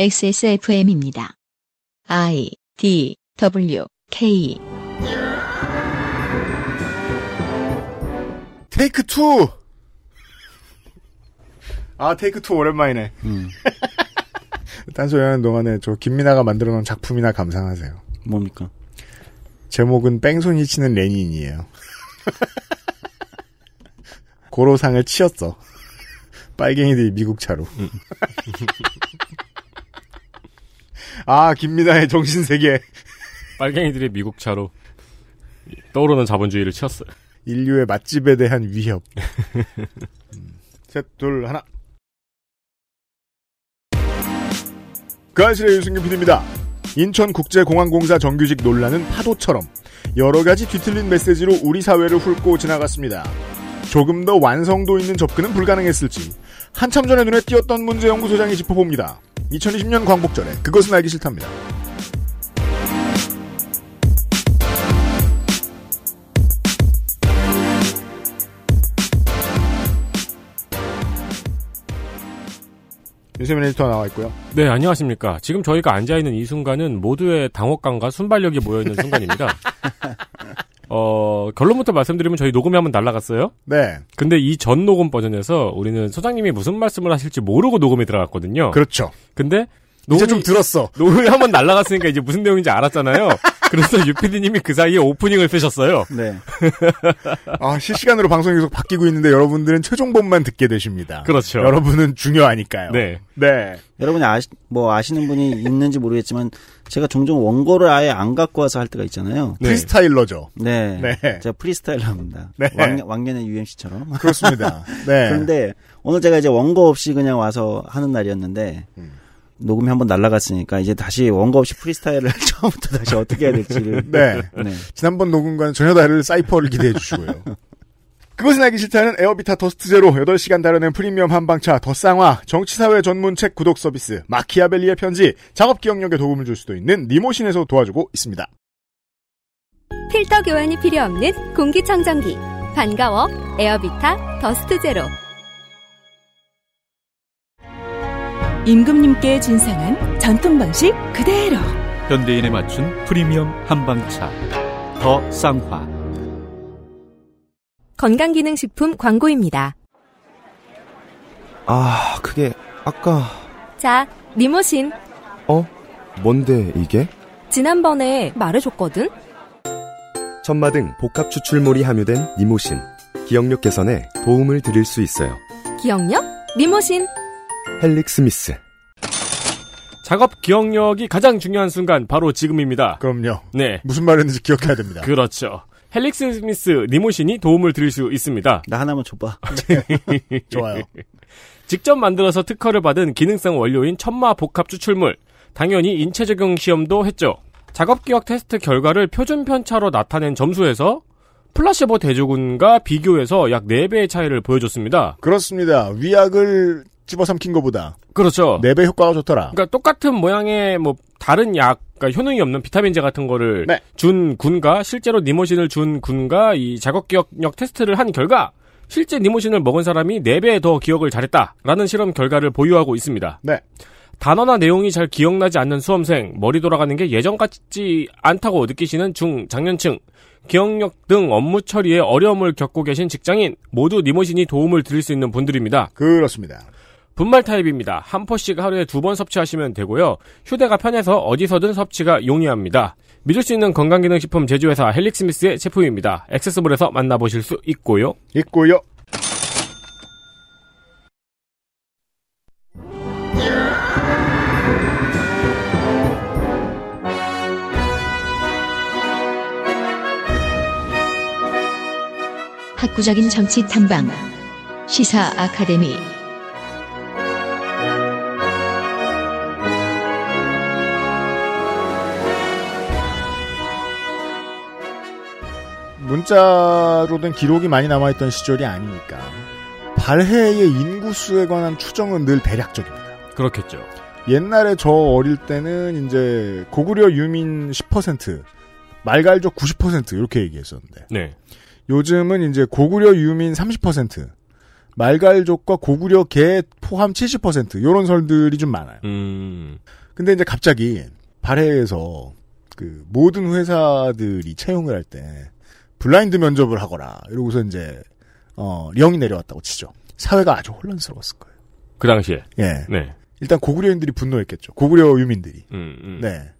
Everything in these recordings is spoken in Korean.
XSFM입니다. I D W K take two. 아 take two 오랜만이네. 음. 딴소리 하는 동안에 저 김민아가 만들어 놓은 작품이나 감상하세요. 뭡니까? 제목은 뺑소니 치는 레닌이에요. 고로상을 치었어. 빨갱이들이 미국 차로. 아, 김민아의 정신세계. 빨갱이들이 미국 차로 떠오르는 자본주의를 치었어요. 인류의 맛집에 대한 위협. 음, 셋, 둘, 하나. 그 아실의 유승균 PD입니다. 인천국제공항공사 정규직 논란은 파도처럼 여러 가지 뒤틀린 메시지로 우리 사회를 훑고 지나갔습니다. 조금 더 완성도 있는 접근은 불가능했을지 한참 전에 눈에 띄었던 문제 연구소장이 짚어봅니다. 2020년 광복절에 그것은 알기 싫답니다. 윤세민 에디터 나와 있고요. 네, 안녕하십니까. 지금 저희가 앉아있는 이 순간은 모두의 당혹감과 순발력이 모여있는 순간입니다. 어, 결론부터 말씀드리면 저희 녹음이 한번 날라갔어요. 네, 근데 이 전 녹음 버전에서 우리는 소장님이 무슨 말씀을 하실지 모르고 녹음에 들어갔거든요. 그렇죠. 근데 이제 녹음이, 좀 들었어. 녹음이 한번 날라갔으니까 이제 무슨 내용인지 알았잖아요. 그래서 유피디님이 그 사이에 오프닝을 빼셨어요. 네. 아, 실시간으로 방송이 계속 바뀌고 있는데 여러분들은 최종본만 듣게 되십니다. 그렇죠. 여러분은 중요하니까요. 네. 네. 여러분이 아시, 뭐 아시는 분이 있는지 모르겠지만 제가 종종 원고를 아예 안 갖고 와서 할 때가 있잖아요. 네. 프리스타일러죠. 네. 네. 제가 프리스타일러입니다. 네. 왕, 왕년의 UMC처럼. 그렇습니다. 네. 그런데 오늘 제가 이제 원고 없이 그냥 와서 하는 날이었는데 음. 녹음이 한번 날라갔으니까 이제 다시 원고 없이 프리스타일을 처음부터 다시 어떻게 해야 될지를 네. 네. 지난번 녹음과는 전혀 다른 cypher를 기대해 주시고요. 그것은 알기 싫다는 에어비타 더스트 제로 8시간 다려낸 프리미엄 한방차 더 쌍화 정치사회 전문 책 구독 서비스 마키아벨리의 편지 작업 기억력에 도움을 줄 수도 있는 니모신에서 도와주고 있습니다. 필터 교환이 필요 없는 공기청정기 반가워 에어비타 더스트 제로 임금님께 진상한 전통 방식 그대로 현대인에 맞춘 프리미엄 한방차 더 쌍화 건강기능식품 광고입니다. 아, 그게 아까 자, 니모신 어? 뭔데 이게? 지난번에 말해줬거든. 천마 등 복합 추출물이 함유된 니모신. 기억력 개선에 도움을 드릴 수 있어요. 기억력? 니모신 헬릭스미스. 작업 기억력이 가장 중요한 순간 바로 지금입니다. 그럼요. 네. 무슨 말했는지 기억해야 됩니다. 그렇죠. 헬릭스미스 니모신이 도움을 드릴 수 있습니다. 나 하나만 줘봐. 좋아요. 직접 만들어서 특허를 받은 기능성 원료인 천마 복합 추출물. 당연히 인체 적용 시험도 했죠. 작업 기억 테스트 결과를 표준 편차로 나타낸 점수에서 플라시보 대조군과 비교해서 약 4배의 차이를 보여줬습니다. 그렇습니다. 위약을 집어삼킨 것보다 그렇죠. 4배 효과가 좋더라. 그러니까 똑같은 모양의 뭐 다른 약, 그러니까 효능이 없는 비타민제 같은 거를 네. 준 군과 실제로 니모신을 준 군과 이 작업 기억력 테스트를 한 결과 실제 니모신을 먹은 사람이 4배 더 기억을 잘했다라는 실험 결과를 보유하고 있습니다. 네. 단어나 내용이 잘 기억나지 않는 수험생, 머리 돌아가는 게 예전 같지 않다고 느끼시는 중 장년층, 기억력 등 업무 처리에 어려움을 겪고 계신 직장인 모두 니모신이 도움을 드릴 수 있는 분들입니다. 그렇습니다. 분말 타입입니다. 한 포씩 하루에 두 번 섭취하시면 되고요. 휴대가 편해서 어디서든 섭취가 용이합니다. 믿을 수 있는 건강기능식품 제조회사 헬릭스미스의 제품입니다. 액세스몰에서 만나보실 수 있고요. 있고요. 학구적인 정치 탐방 시사 아카데미 문자로 된 기록이 많이 남아있던 시절이 아니니까 발해의 인구수에 관한 추정은 늘 대략적입니다. 그렇겠죠. 옛날에 저 어릴 때는 이제 고구려 유민 10%, 말갈족 90% 이렇게 얘기했었는데 네. 요즘은 이제 고구려 유민 30%, 말갈족과 고구려 개 포함 70% 요런 설들이 좀 많아요. 음. 근데 이제 갑자기 발해에서 그 모든 회사들이 채용을 할 때 블라인드 면접을 하거라 이러고서 이제 어 령이 내려왔다고 치죠. 사회가 아주 혼란스러웠을 거예요. 그 당시에. 예. 네. 일단 고구려인들이 분노했겠죠. 고구려 유민들이. 음, 음. 네.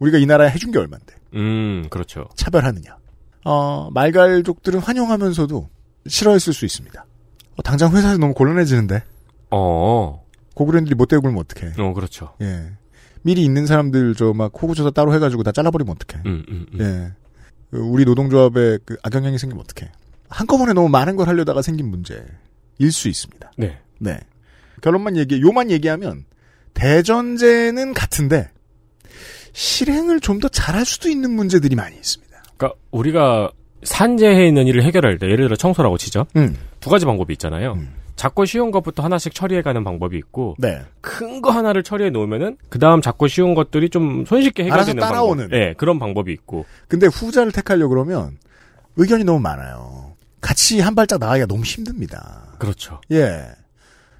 우리가 이 나라에 해준 게 얼만데 음, 그렇죠. 차별하느냐. 어 말갈족들은 환영하면서도 싫어했을 수 있습니다. 어, 당장 회사에서 너무 곤란해지는데 어, 고구려인들이 못 대고 굴면 어떡해. 어, 그렇죠. 예. 미리 있는 사람들 저 막 호구조사 따로 해가지고 다 잘라버리면 어떡해. 음, 음, 음. 예. 그 우리 노동조합에 그 악영향이 생기면 어떡해. 한꺼번에 너무 많은 걸 하려다가 생긴 문제일 수 있습니다. 네. 네. 결론만 얘기, 요만 얘기하면 대전제는 같은데 실행을 좀 더 잘할 수도 있는 문제들이 많이 있습니다. 그러니까 우리가 산재해 있는 일을 해결할 때 예를 들어 청소라고 치죠. 음. 두 가지 방법이 있잖아요. 음. 작고 쉬운 것부터 하나씩 처리해가는 방법이 있고 네. 큰 거 하나를 처리해 놓으면은 그 다음 작고 쉬운 것들이 좀 손쉽게 해결되는. 방법. 네, 그런 방법이 있고. 근데 후자를 택하려고 그러면 의견이 너무 많아요. 같이 한 발짝 나가기가 너무 힘듭니다. 그렇죠. 예.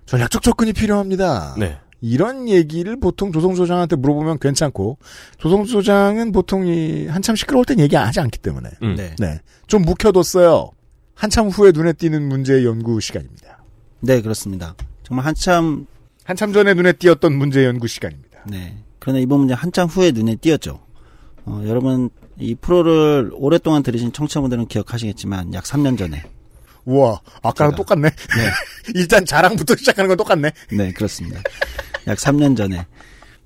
전략적 접근이 필요합니다. 네. 이런 얘기를 보통 조성수 소장한테 물어보면 괜찮고 조성수 소장은 보통 이 한참 시끄러울 땐 얘기 하지 않기 때문에 음. 네. 네. 좀 묵혀뒀어요. 한참 후에 눈에 띄는 문제의 연구 시간입니다. 네, 그렇습니다. 정말 한참, 한참 전에 눈에 띄었던 문제 연구 시간입니다. 네. 그러나 이번 문제 한참 후에 눈에 띄었죠. 어, 여러분, 이 프로를 오랫동안 들으신 청취자분들은 기억하시겠지만, 약 3년 전에. 우와, 아까랑 제가- 똑같네. 일단 자랑부터 시작하는 건 똑같네. 네, 그렇습니다. 약 3년 전에.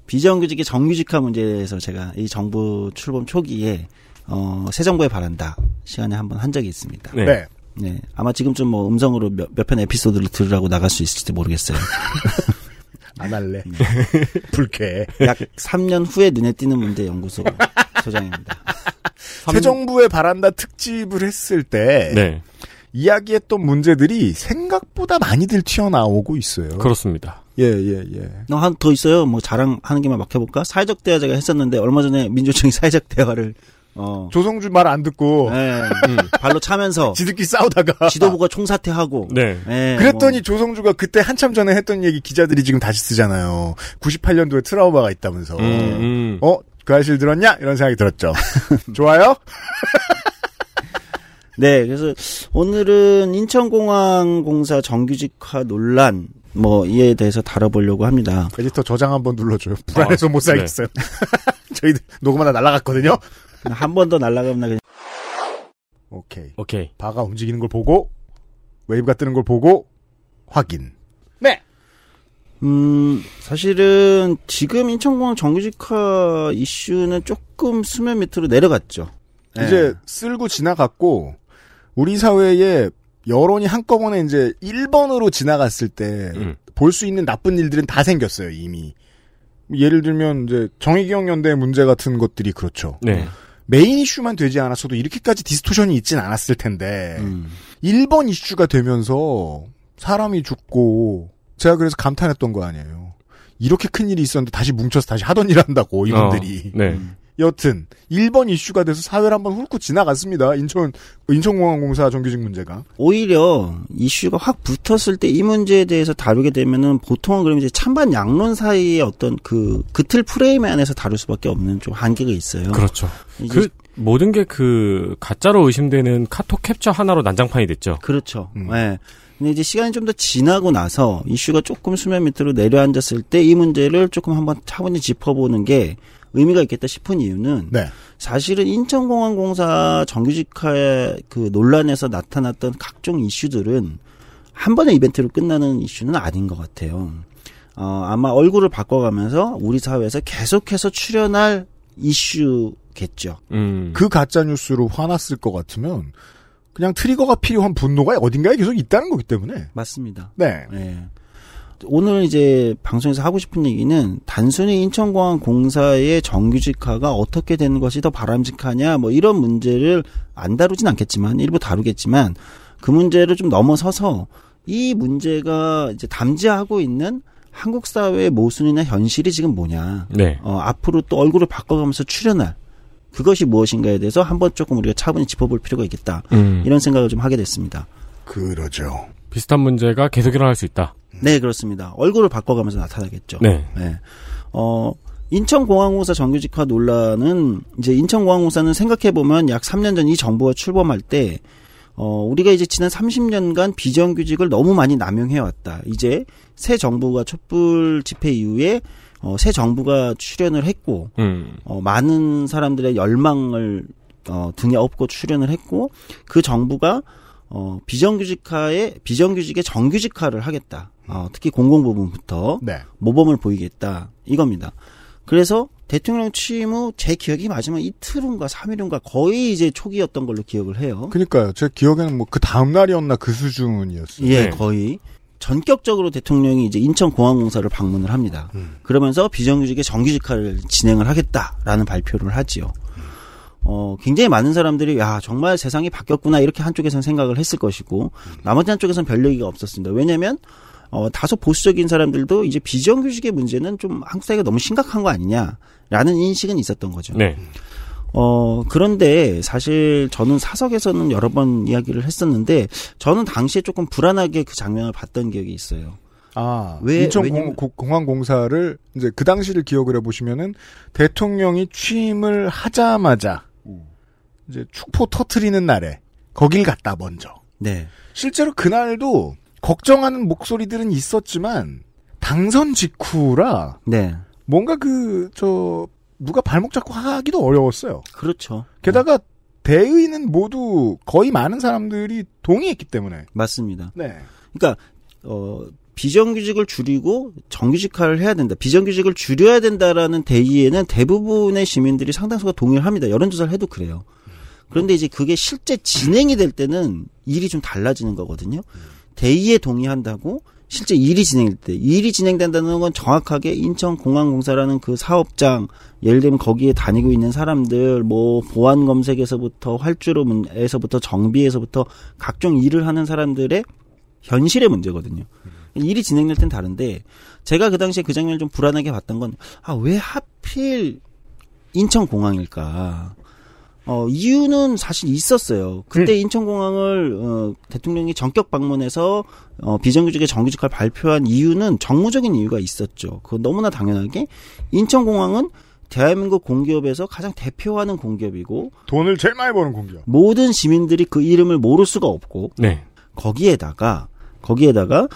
비정규직의 정규직화 문제에서 제가 이 정부 출범 초기에, 어, 새 정부에 바란다 시간에 한번 한 적이 있습니다. 네. 네. 네. 아마 지금쯤 뭐 음성으로 몇, 몇편 에피소드를 들으라고 나갈 수 있을지 모르겠어요. 안 할래. 불쾌해. 약 3년 후에 눈에 띄는 문제 연구소 소장입니다. 새 정부에 바란다 특집을 했을 때 네. 이야기했던 문제들이 생각보다 많이들 튀어나오고 있어요. 그렇습니다. 예, 예, 예. 너한더 있어요? 뭐 자랑하는 게만 막 해볼까? 사회적 대화 제가 했었는데 얼마 전에 민주청이 사회적 대화를 어, 조성주 말 안 듣고 네, 발로 차면서 지들끼리 싸우다가 지도부가 총사퇴하고 네. 네, 그랬더니 뭐, 조성주가 그때 한참 전에 했던 얘기 기자들이 지금 다시 쓰잖아요. 98년도에 트라우마가 있다면서. 음, 음. 어? 그 아실 들었냐? 이런 생각이 들었죠. 좋아요? 네, 그래서 오늘은 인천공항 공사 정규직화 논란 뭐 이에 대해서 다뤄보려고 합니다. 에디터 저장 한번 눌러줘요. 불안해서 못 네. 살겠어요. 저희들 녹음하다 날라갔거든요. 한 번 더 날라가면 나 그냥 오케이. 오케이. bar가 움직이는 걸 보고 wave가 뜨는 걸 보고 확인. 네. 음, 사실은 지금 인천공항 정규직화 이슈는 조금 수면 밑으로 내려갔죠. 네. 이제 쓸고 지나갔고 우리 사회에 여론이 한꺼번에 이제 1번으로 지나갔을 때 볼수 음. 있는 나쁜 일들은 다 생겼어요, 이미. 예를 들면 이제 정의기억 연대 문제 같은 것들이 그렇죠. 네. 메인 이슈만 되지 않았어도 이렇게까지 distortion이 있진 않았을 텐데 음. 1번 이슈가 되면서 사람이 죽고 제가 그래서 감탄했던 거 아니에요. 이렇게 큰 일이 있었는데 다시 뭉쳐서 다시 하던 일 한다고 이분들이. 어, 네. 여튼 1번 이슈가 돼서 사회를 한번 훑고 지나갔습니다. 인천 인천공항공사 정규직 문제가. 오히려 이슈가 확 붙었을 때 이 문제에 대해서 다루게 되면은 보통은 그럼 이제 찬반 양론 사이의 어떤 그, 그틀 프레임 안에서 다룰 수밖에 없는 좀 한계가 있어요. 그렇죠. 이제 그 모든 게 그 가짜로 의심되는 카톡 캡처 하나로 난장판이 됐죠. 그렇죠. 음. 예. 근데 이제 시간이 좀 더 지나고 나서 이슈가 조금 수면 밑으로 내려앉았을 때 이 문제를 조금 한번 차분히 짚어보는 게 의미가 있겠다 싶은 이유는 네. 사실은 인천공항공사 정규직화 그 논란에서 나타났던 각종 이슈들은 한 번의 이벤트로 끝나는 이슈는 아닌 것 같아요. 어, 아마 얼굴을 바꿔가면서 우리 사회에서 계속해서 출현할 이슈겠죠. 음. 그 가짜 뉴스로 화났을 것 같으면 그냥 트리거가 필요한 분노가 어딘가에 계속 있다는 거기 때문에. 맞습니다. 네. 예. 오늘 이제 방송에서 하고 싶은 얘기는 단순히 인천공항 공사의 정규직화가 어떻게 되는 것이 더 바람직하냐 뭐 이런 문제를 안 다루진 않겠지만 일부 다루겠지만 그 문제를 좀 넘어서서 이 문제가 이제 담지하고 있는 한국 사회의 모순이나 현실이 지금 뭐냐. 네. 어, 앞으로 또 얼굴을 바꿔가면서 출연할 그것이 무엇인가에 대해서 한번 조금 우리가 차분히 짚어볼 필요가 있겠다. 음. 이런 생각을 좀 하게 됐습니다. 그러죠. 비슷한 문제가 계속 일어날 수 있다. 네, 그렇습니다. 얼굴을 바꿔가면서 나타나겠죠. 네. 네. 어, 인천공항공사 정규직화 논란은 이제 인천공항공사는 생각해보면 약 3년 전 이 정부가 출범할 때 어, 우리가 이제 지난 30년간 비정규직을 너무 많이 남용해왔다. 이제 새 정부가 촛불 집회 이후에 어, 새 정부가 출연을 했고 음. 어, 많은 사람들의 열망을 어, 등에 업고 출연을 했고 그 정부가 어, 비정규직화에 비정규직의 정규직화를 하겠다. 어, 특히 공공 부분부터 네. 모범을 보이겠다 이겁니다. 그래서 대통령 취임 후 제 기억이 맞으면 이틀 후인가 3일 후인가 거의 이제 초기였던 걸로 기억을 해요. 그니까요. 제 기억에는 뭐 그 다음 날이었나 그 수준이었어요. 예, 네. 거의 전격적으로 대통령이 이제 인천공항공사를 방문을 합니다. 그러면서 비정규직의 정규직화를 진행을 하겠다라는 발표를 하지요. 어, 굉장히 많은 사람들이 야 정말 세상이 바뀌었구나 이렇게 한쪽에서는 생각을 했을 것이고 나머지 한쪽에서는 별 얘기가 없었습니다. 왜냐하면 어, 다소 보수적인 사람들도 이제 비정규직의 문제는 좀 한국 사회가 너무 심각한 거 아니냐라는 인식은 있었던 거죠. 네. 어, 그런데 사실 저는 사석에서는 여러 번 이야기를 했었는데 저는 당시에 조금 불안하게 그 장면을 봤던 기억이 있어요. 아, 왜- 왜냐면- 인천공항공사를 이제 그 당시를 기억을 해보시면은 대통령이 취임을 하자마자 이제 축포 터트리는 날에 거길 갔다 먼저. 네. 실제로 그날도 걱정하는 목소리들은 있었지만 당선 직후라 네. 뭔가 그 저 누가 발목 잡고 하기도 어려웠어요. 그렇죠. 게다가 대의는 모두 거의 많은 사람들이 동의했기 때문에. 맞습니다. 네. 그러니까 어 비정규직을 줄이고 정규직화를 해야 된다. 비정규직을 줄여야 된다라는 대의에는 대부분의 시민들이 상당수가 동의를 합니다. 여론조사를 해도 그래요. 그런데 이제 그게 실제 진행이 될 때는 일이 좀 달라지는 거거든요. 대의에 동의한다고 실제 일이 진행될 때 일이 진행된다는 건 정확하게 인천공항공사라는 그 사업장 예를 들면 거기에 다니고 있는 사람들 뭐 보안 검색에서부터 활주로에서부터 정비에서부터 각종 일을 하는 사람들의 현실의 문제거든요. 일이 진행될 땐 다른데 제가 그 당시에 그 장면을 좀 불안하게 봤던 건 아 왜 하필 인천공항일까? 어 이유는 사실 있었어요. 그때 인천공항을 어, 대통령이 전격 방문해서 어, 비정규직의 정규직화를 발표한 이유는 정무적인 이유가 있었죠. 그 너무나 당연하게 인천공항은 대한민국 공기업에서 가장 대표하는 공기업이고 돈을 제일 많이 버는 공기업. 모든 시민들이 그 이름을 모를 수가 없고 네. 거기에다가 거기에다가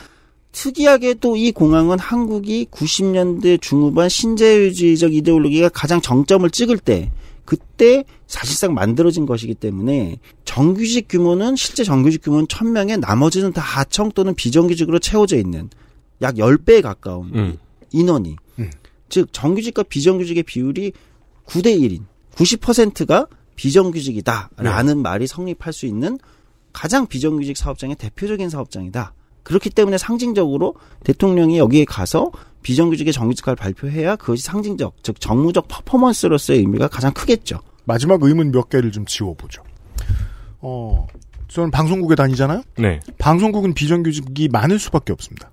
특이하게 또 이 공항은 한국이 90년대 중후반 신자유주의적 이데올로기가 가장 정점을 찍을 때 그때 사실상 만들어진 것이기 때문에 정규직 규모는 실제 정규직 규모는 1000명에 나머지는 다 하청 또는 비정규직으로 채워져 있는 약 10배에 가까운 음. 인원이 음. 즉 정규직과 비정규직의 비율이 9대 1인 90%가 비정규직이다라는 말이 성립할 수 있는 가장 비정규직 사업장의 대표적인 사업장이다. 그렇기 때문에 상징적으로 대통령이 여기에 가서 비정규직의 정규직화를 발표해야 그것이 상징적, 즉 정무적 퍼포먼스로서의 의미가 가장 크겠죠. 마지막 의문 몇 개를 좀 지워보죠. 어, 저는 방송국에 다니잖아요? 네. 방송국은 비정규직이 많을 수밖에 없습니다.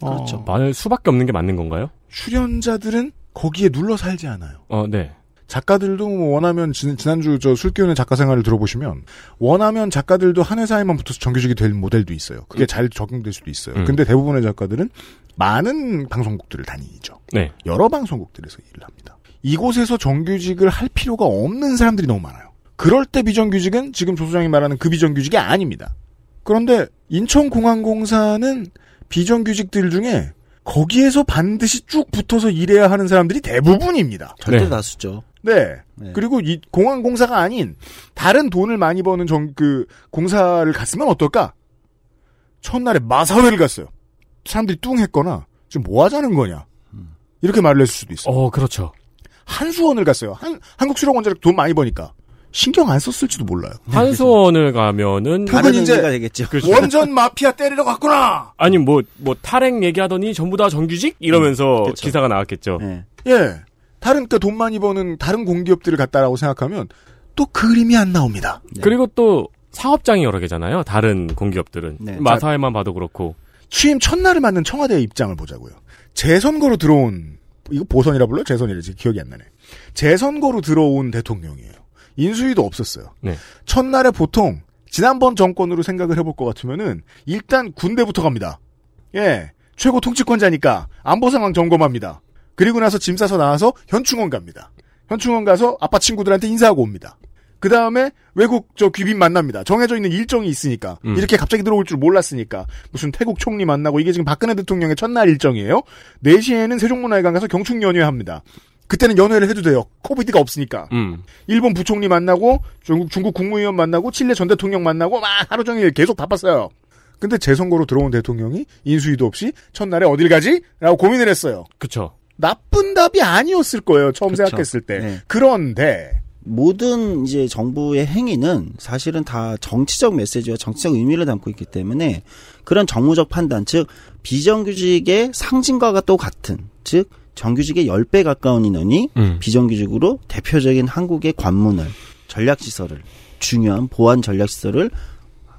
어, 그렇죠. 많을 수밖에 없는 게 맞는 건가요? 출연자들은 거기에 눌러 살지 않아요. 어, 네. 작가들도 뭐 원하면 지, 난주 저 술 기운의 작가 생활을 들어보시면 원하면 작가들도 한 회사에만 붙어서 정규직이 될 모델도 있어요. 그게 잘 적용될 수도 있어요. 음. 근데 대부분의 작가들은 많은 방송국들을 다니죠. 네. 여러 방송국들에서 일을 합니다. 이곳에서 정규직을 할 필요가 없는 사람들이 너무 많아요. 그럴 때 비정규직은 지금 조 소장이 말하는 그 비정규직이 아닙니다. 그런데 인천공항공사는 비정규직들 중에 거기에서 반드시 쭉 붙어서 일해야 하는 사람들이 대부분입니다. 절대 네. 다수죠. 네. 네. 그리고 이 공항 공사가 아닌 다른 돈을 많이 버는 정, 그 공사를 갔으면 어떨까? 첫날에 마사회를 갔어요. 사람들이 뚱했거나 지금 뭐 하자는 거냐? 이렇게 말을 했을 수도 있어요. 어, 그렇죠. 한수원을 갔어요. 한 한국수력원자력 돈 많이 버니까 신경 안 썼을지도 몰라요. 한수원을 가면은 그건 다른 이제 되겠죠. 원전 마피아 때리러 갔구나. 아니 뭐뭐 탈핵 얘기하더니 전부 다 정규직 이러면서 그쵸. 기사가 나왔겠죠. 네. 예. 다른 그러니까 돈 많이 버는 다른 공기업들을 갔다라고 생각하면 또 그림이 안 나옵니다. 네. 그리고 또 사업장이 여러 개잖아요. 다른 공기업들은 네. 마사회만 봐도 그렇고. 취임 첫날을 맞는 청와대의 입장을 보자고요. 재선거로 들어온 이거 보선이라 불러요? 재선이래 지금 기억이 안 나네. 재선거로 들어온 대통령이에요. 인수위도 없었어요. 네. 첫날에 보통 지난번 정권으로 생각을 해볼 것 같으면은 일단 군대부터 갑니다. 예, 최고 통치권자니까 안보 상황 점검합니다. 그리고 나서 짐 싸서 나와서 현충원 갑니다. 현충원 가서 아빠 친구들한테 인사하고 옵니다. 그 다음에 외국 저 귀빈 만납니다. 정해져 있는 일정이 있으니까 음. 이렇게 갑자기 들어올 줄 몰랐으니까 무슨 태국 총리 만나고 이게 지금 박근혜 대통령의 첫날 일정이에요. 4시에는 세종문화회관 가서 경축 연회합니다. 그때는 연회를 해도 돼요. 코비드가 없으니까. 음. 일본 부총리 만나고 중국, 중국 국무위원 만나고 칠레 전 대통령 만나고 막 하루 종일 계속 바빴어요. 근데 재선거로 들어온 대통령이 인수위도 없이 첫날에 어딜 가지? 라고 고민을 했어요. 그쵸. 나쁜 답이 아니었을 거예요. 처음 그쵸. 생각했을 때. 네. 그런데 모든 이제 정부의 행위는 사실은 다 정치적 메시지와 정치적 의미를 담고 있기 때문에 그런 정무적 판단, 즉 비정규직의 상징과가 또 같은, 즉 정규직의 10배 가까운 인원이 음. 비정규직으로 대표적인 한국의 관문을, 전략시설을, 중요한 보안 전략시설을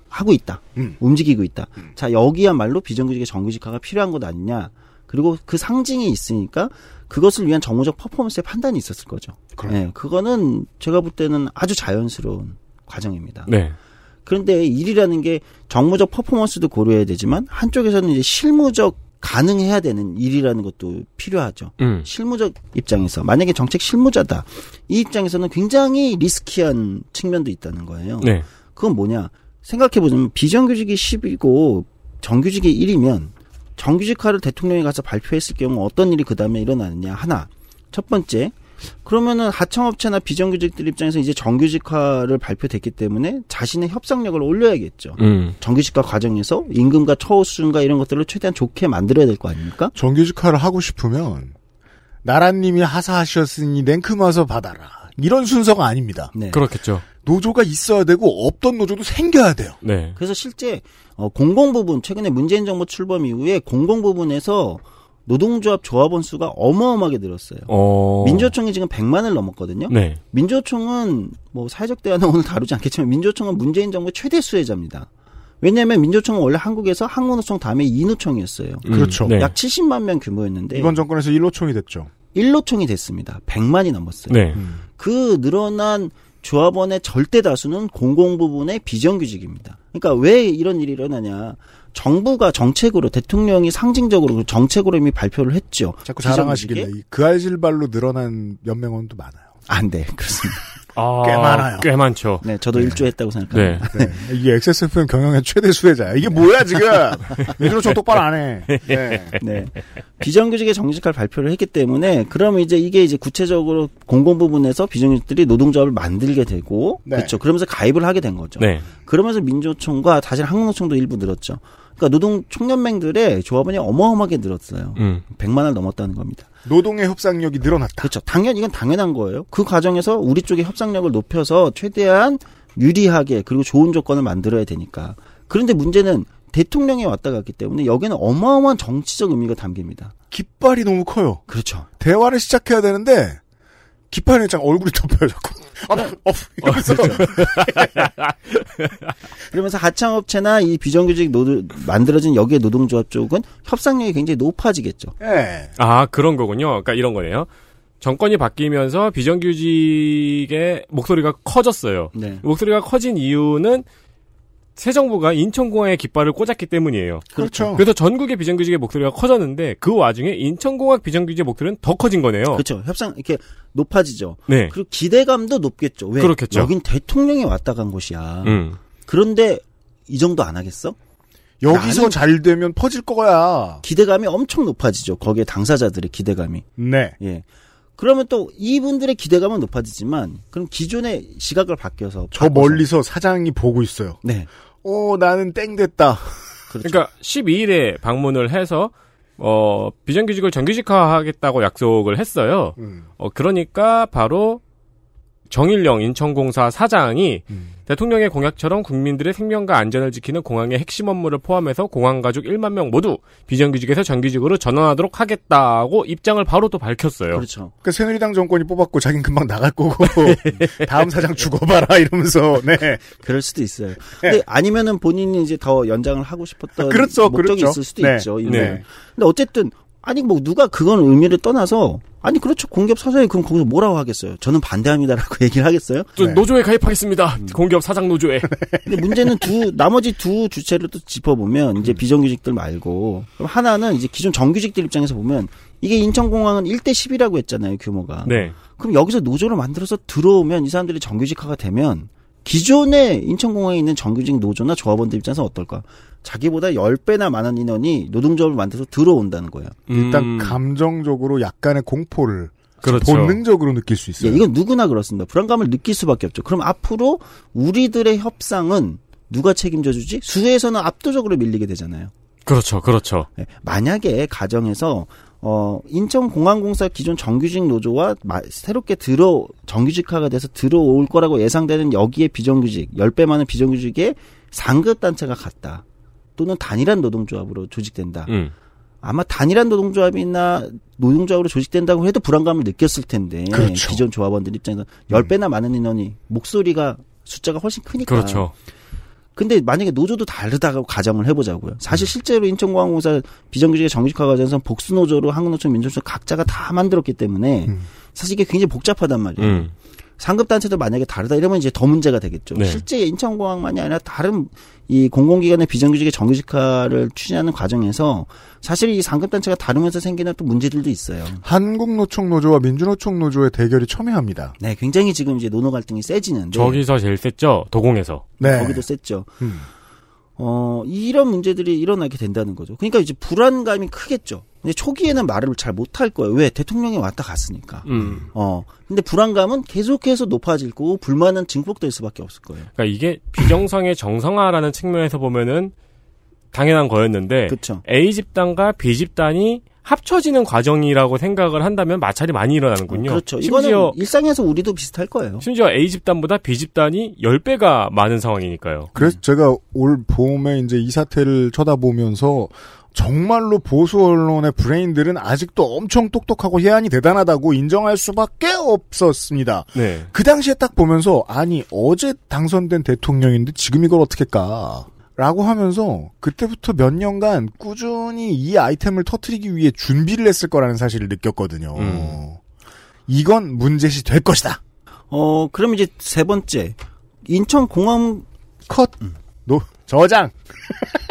하고 있다. 음. 움직이고 있다. 자, 여기야말로 비정규직의 정규직화가 필요한 것 아니냐. 그리고 그 상징이 있으니까 그것을 위한 정무적 퍼포먼스의 판단이 있었을 거죠. 그럼. 네, 그거는 제가 볼 때는 아주 자연스러운 과정입니다. 네. 그런데 일이라는 게 정무적 퍼포먼스도 고려해야 되지만 한쪽에서는 이제 실무적 가능해야 되는 일이라는 것도 필요하죠. 음. 실무적 입장에서 만약에 정책 실무자다 이 입장에서는 굉장히 리스키한 측면도 있다는 거예요. 네. 그건 뭐냐 생각해보면 비정규직이 10이고 정규직이 1이면 정규직화를 대통령이 가서 발표했을 경우 어떤 일이 그 다음에 일어나느냐 하나 첫 번째 그러면은 하청업체나 비정규직들 입장에서 이제 정규직화를 발표됐기 때문에 자신의 협상력을 올려야겠죠. 음. 정규직화 과정에서 임금과 처우 수준과 이런 것들을 최대한 좋게 만들어야 될 거 아닙니까? 정규직화를 하고 싶으면 나라님이 하사하셨으니 냉큼 와서 받아라. 이런 순서가 아닙니다. 네. 그렇겠죠. 노조가 있어야 되고 없던 노조도 생겨야 돼요. 네. 그래서 실제 어, 공공 부분 최근에 문재인 정부 출범 이후에 공공 부분에서 노동조합 조합원 수가 어마어마하게 늘었어요. 어. 민주총이 지금 100만을 넘었거든요. 네. 민주총은 뭐 사회적 대화는 오늘 다루지 않겠지만 민주총은 문재인 정부의 최대 수혜자입니다. 왜냐하면 민주총은 원래 한국에서 항문노총 다음에 인우총이었어요. 음. 그렇죠. 네. 약 70만 명 규모였는데 이번 정권에서 일로총이 됐죠. 1노총이 됐습니다. 100만이 넘었어요. 네. 그 늘어난 조합원의 절대 다수는 공공 부분의 비정규직입니다. 그러니까 왜 이런 일이 일어나냐? 정부가 정책으로 대통령이 상징적으로 그 정책으로 이미 발표를 했죠. 자꾸 비정규직에? 자랑하시길래 그 알실발로 늘어난 연맹원도 많아요. 안 돼. 그렇습니다. 아, 꽤 많아요. 꽤 많죠. 네, 저도 일조했다고 생각합니다. 네. 네. 이게 XSFM 경영의 최대 수혜자야. 이게 뭐야 지금? 일로총 똑바로 안 해. 네. 네. 비정규직의 정규직화를 발표를 했기 때문에 그러면 이제 이게 이제 구체적으로 공공 부분에서 비정규직들이 노동조합을 만들게 되고 네. 그렇죠. 그러면서 가입을 하게 된 거죠. 네. 그러면서 민주총과 사실 한국노총도 일부 늘었죠. 그러니까 노동 총연맹들의 조합원이 어마어마하게 늘었어요. 음. 100만을 넘었다는 겁니다. 노동의 협상력이 늘어났다. 그렇죠. 당연 이건 당연한 거예요. 그 과정에서 우리 쪽의 협상력을 높여서 최대한 유리하게 그리고 좋은 조건을 만들어야 되니까. 그런데 문제는 대통령이 왔다 갔기 때문에 여기는 어마어마한 정치적 의미가 담깁니다. 깃발이 너무 커요. 그렇죠. 대화를 시작해야 되는데 깃발에 장 얼굴이 덮여요 자꾸. 어, 어, 이러면서 그러면서 하청업체나 이 비정규직 노동 만들어진 여기에 노동조합 쪽은 협상력이 굉장히 높아지겠죠. 예. 아, 그런 거군요. 그러니까 이런 거네요. 정권이 바뀌면서 비정규직의 목소리가 커졌어요. 네. 목소리가 커진 이유는 새 정부가 인천공항에 깃발을 꽂았기 때문이에요. 그렇죠. 그래서 전국의 비정규직의 목소리가 커졌는데 그 와중에 인천공항 비정규직의 목소리는 더 커진 거네요. 그렇죠. 협상 이렇게 높아지죠. 네. 그리고 기대감도 높겠죠. 왜? 그렇겠죠. 여긴 대통령이 왔다 간 곳이야. 음. 그런데 이 정도 안 하겠어? 여기서 잘 되면 퍼질 거야. 기대감이 엄청 높아지죠. 거기에 당사자들의 기대감이. 네. 예. 그러면 또 이분들의 기대감은 높아지지만 그럼 기존의 시각을 바뀌어서 저 바꿔서- 멀리서 사장이 보고 있어요. 네. 어, 나는 땡 됐다. 그렇죠. 그러니까 12일에 방문을 해서 어 비정규직을 정규직화하겠다고 약속을 했어요. 음. 어 그러니까 바로 정일령 인천공사 사장이 음. 대통령의 공약처럼 국민들의 생명과 안전을 지키는 공항의 핵심 업무를 포함해서 공항 가족 1만 명 모두 비정규직에서 정규직으로 전환하도록 하겠다고 입장을 바로 또 밝혔어요. 그렇죠. 그 새누리당 정권이 뽑았고 자긴 금방 나갈 거고 다음 사장 죽어봐라 이러면서 네. 그럴 수도 있어요. 근데 아니면은 본인이 이제 더 연장을 하고 싶었던 그렇죠, 목적이 그렇죠. 있을 수도 네. 있죠. 네. 근데 어쨌든 아니 뭐 누가 그건 의미를 떠나서 아니 그렇죠. 공기업 사장이 그럼 거기서 뭐라고 하겠어요? 저는 반대합니다라고 얘기를 하겠어요? 또 네. 노조에 가입하겠습니다. 공기업 사장 노조에. 근데 문제는 두 나머지 두 주체를 또 짚어보면 이제 비정규직들 말고 그럼 하나는 이제 기존 정규직들 입장에서 보면 이게 인천공항은 1대 10이라고 했잖아요 규모가. 네. 그럼 여기서 노조를 만들어서 들어오면 이 사람들이 정규직화가 되면 기존에 인천공항에 있는 정규직 노조나 조합원들 입장에서 어떨까? 자기보다 10배나 많은 인원이 노동조합을 만들어서 들어온다는 거예요. 일단 음, 감정적으로 약간의 공포를 그렇죠. 본능적으로 느낄 수 예, 있어요. 이건 누구나 그렇습니다. 불안감을 느낄 수밖에 없죠. 그럼 앞으로 우리들의 협상은 누가 책임져 주지? 수혜에서는 압도적으로 밀리게 되잖아요. 그렇죠. 그렇죠. 예, 만약에 가정에서 어 인천공항공사 기존 정규직 노조와 마- 새롭게 들어 정규직화가 돼서 들어올 거라고 예상되는 여기에 비정규직 10배 많은 비정규직의 상급 단체가 같다. 또는 단일한 노동조합으로 조직된다. 음. 아마 단일한 노동조합이나 노동조합으로 조직된다고 해도 불안감을 느꼈을 텐데 그렇죠. 기존 조합원들 입장에서 10배나 많은 인원이 목소리가 숫자가 훨씬 크니까 그렇죠. 근데 만약에 노조도 다르다고 가정을 해보자고요. 사실 실제로 인천공항공사 비정규직의 정규직화 과정에서 복수노조로 한국노총 민주노총 각자가 다 만들었기 때문에 음. 사실 이게 굉장히 복잡하단 말이에요. 음. 상급 단체도 만약에 다르다 이러면 이제 더 문제가 되겠죠. 네. 실제 인천공항만이 아니라 다른 이 공공기관의 비정규직의 정규직화를 추진하는 과정에서 사실 이 상급 단체가 다르면서 생기는 또 문제들도 있어요. 한국노총 노조와 민주노총 노조의 대결이 첨예합니다. 네, 굉장히 지금 이제 노노 갈등이 세지는데 저기서 제일 셌죠. 도공에서. 네. 거기도 셌죠. 음. 어, 이런 문제들이 일어나게 된다는 거죠. 그러니까 이제 불안감이 크겠죠. 근데 초기에는 말을 잘 못할 거예요. 왜? 대통령이 왔다 갔으니까. 음. 어. 근데 불안감은 계속해서 높아질 거고, 불만은 증폭될 수밖에 없을 거예요. 그러니까 이게 비정상의 정상화라는 측면에서 보면은 당연한 거였는데 그렇죠. A 집단과 B 집단이 합쳐지는 과정이라고 생각을 한다면 마찰이 많이 일어나는군요. 그렇죠. 심지어 이거는 일상에서 우리도 비슷할 거예요. 심지어 A 집단보다 B 집단이 10배가 많은 상황이니까요. 그래서 제가 올 봄에 이제 이 사태를 쳐다보면서 정말로 보수 언론의 브레인들은 아직도 엄청 똑똑하고 해안이 대단하다고 인정할 수밖에 없었습니다. 네. 그 당시에 딱 보면서 아니 어제 당선된 대통령인데 지금 이걸 어떻게 까? 라고 하면서 그때부터 몇 년간 꾸준히 이 아이템을 터트리기 위해 준비를 했을 거라는 사실을 느꼈거든요. 음. 이건 문제시 될 것이다. 어, 그럼 이제 세 번째. 인천공항, 컷. 노 저장.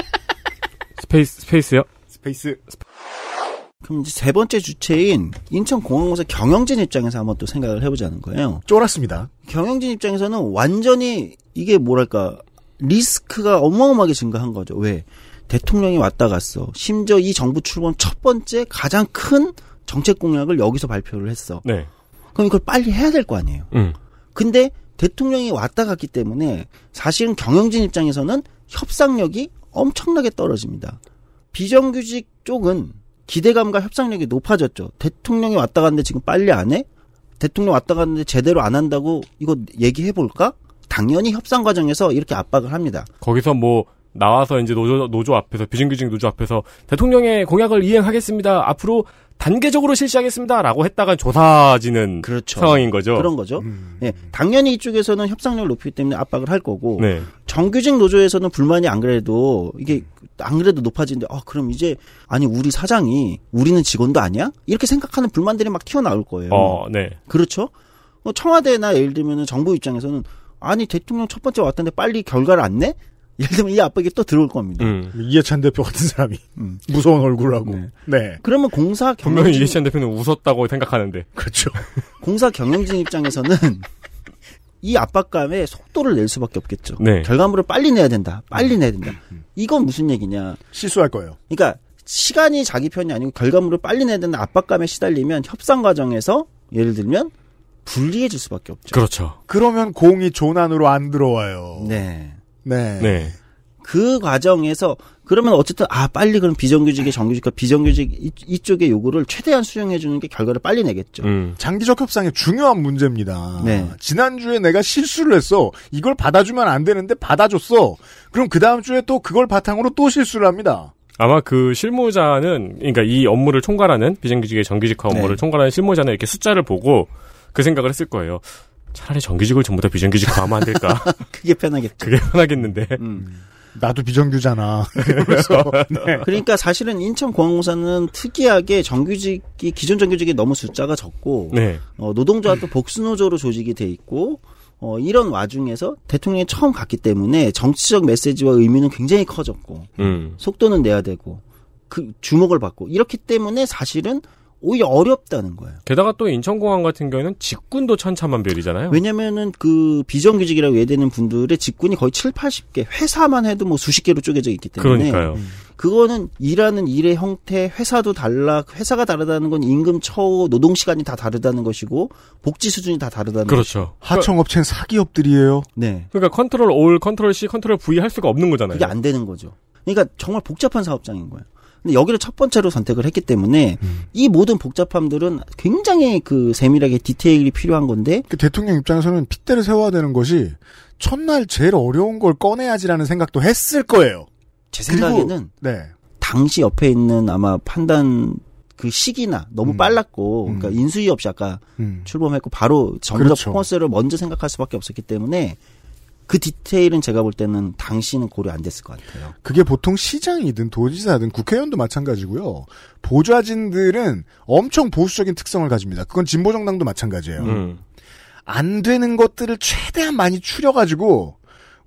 space space요? space. 그럼 이제 세 번째 주체인 인천공항공사 경영진 입장에서 한번 또 생각을 해보자는 거예요. 쫄았습니다. 경영진 입장에서는 완전히 이게 뭐랄까 리스크가 어마어마하게 증가한 거죠. 왜? 대통령이 왔다 갔어. 심지어 이 정부 출범 첫 번째 가장 큰 정책 공약을 여기서 발표를 했어. 네. 그럼 이걸 빨리 해야 될 거 아니에요. 음. 근데 대통령이 왔다 갔기 때문에 사실은 경영진 입장에서는 협상력이 엄청나게 떨어집니다. 비정규직 쪽은 기대감과 협상력이 높아졌죠. 대통령이 왔다 갔는데 지금 빨리 안 해? 대통령 왔다 갔는데 제대로 안 한다고 이거 얘기해 볼까? 당연히 협상 과정에서 이렇게 압박을 합니다. 거기서 뭐 나와서 이제 노조 노조 앞에서 비정규직 노조 앞에서 대통령의 공약을 이행하겠습니다. 앞으로 단계적으로 실시하겠습니다라고 했다가 조사지는 그렇죠. 상황인 거죠. 그런 거죠. 음. 예, 당연히 이쪽에서는 협상력을 높이기 때문에 압박을 할 거고 네. 정규직 노조에서는 불만이 안 그래도 이게 안 그래도 높아지는데 아 그럼 이제 아니 우리 사장이 우리는 직원도 아니야? 이렇게 생각하는 불만들이 막 튀어나올 거예요. 어, 네. 그렇죠? 어, 청와대나 예를 들면은 정부 입장에서는 아니 대통령 첫 번째 왔던데 빨리 결과를 안 내? 예를 들면 이 압박이 또 들어올 겁니다. 음. 이해찬 대표 같은 사람이 음. 무서운 얼굴하고 네. 네. 그러면 공사 분명히 경영진 이해찬 대표는 웃었다고 생각하는데. 그렇죠. 공사 경영진 입장에서는 이 압박감에 속도를 낼 수밖에 없겠죠. 네. 결과물을 빨리 내야 된다. 빨리 내야 된다. 이건 무슨 얘기냐? 실수할 거예요. 그러니까 시간이 자기 편이 아니고 결과물을 빨리 내야 되는 압박감에 시달리면 협상 과정에서 예를 들면 불리해질 수밖에 없죠. 그렇죠. 그러면 공이 조난으로 안 들어와요. 네. 네. 네. 그 과정에서 그러면 어쨌든 아 빨리 그럼 비정규직의 정규직과 비정규직 이- 이쪽의 요구를 최대한 수용해 주는 게 결과를 빨리 내겠죠. 음. 장기적 협상의 중요한 문제입니다. 네. 지난주에 내가 실수를 했어. 이걸 받아주면 안 되는데 받아줬어. 그럼 그 다음 주에 또 그걸 바탕으로 또 실수를 합니다. 아마 그 실무자는 그러니까 이 업무를 총괄하는 비정규직의 정규직화 업무를 네. 총괄하는 실무자는 이렇게 숫자를 보고 그 생각을 했을 거예요. 차라리 정규직을 전부 다 비정규직화하면 안 될까? 그게 편하겠죠. 그게 편하겠는데. 음. 나도 비정규잖아. 그래서 네. 그러니까 사실은 인천공항공사는 특이하게 정규직이 기존 정규직이 너무 숫자가 적고 네. 어, 노동조합 도 복수노조로 조직이 돼 있고 어, 이런 와중에서 대통령이 처음 갔기 때문에 정치적 메시지와 의미는 굉장히 커졌고 음. 속도는 내야 되고 그 주목을 받고 이렇기 때문에 사실은 오히려 어렵다는 거예요. 게다가 또 인천공항 같은 경우에는 직군도 천차만별이잖아요. 왜냐면은 그 비정규직이라고 얘기되는 분들의 직군이 거의 7, 80개, 회사만 해도 뭐 수십 개로 쪼개져 있기 때문에 그러니까요. 그거는 일하는 일의 형태, 회사도 달라, 회사가 다르다는 건 임금 처우, 노동 시간이 다 다르다는 것이고 복지 수준이 다 다르다는 그렇죠. 하청업체는 사기업들이에요. 네. 그러니까 control all, control C, control V 할 수가 없는 거잖아요. 그게 안 되는 거죠. 그러니까 정말 복잡한 사업장인 거예요. 근데 여기를 첫 번째로 선택을 했기 때문에 이 모든 복잡함들은 굉장히 그 세밀하게 디테일이 필요한 건데 그 대통령 입장에서는 핏대를 세워야 되는 것이 첫날 제일 어려운 걸 꺼내야지라는 생각도 했을 거예요. 제 그리고- 생각에는 네. 당시 옆에 있는 아마 판단 그 시기나 너무 음. 빨랐고 음. 그러니까 인수위 없이 아까 음. 출범했고 바로 정부적 그렇죠. 퍼포먼스를 먼저 생각할 수밖에 없었기 때문에 그 디테일은 제가 볼 때는 당시는 고려 안 됐을 것 같아요. 그게 보통 시장이든 도지사든 국회의원도 마찬가지고요. 보좌진들은 엄청 보수적인 특성을 가집니다. 그건 진보정당도 마찬가지예요. 음. 안 되는 것들을 최대한 많이 추려가지고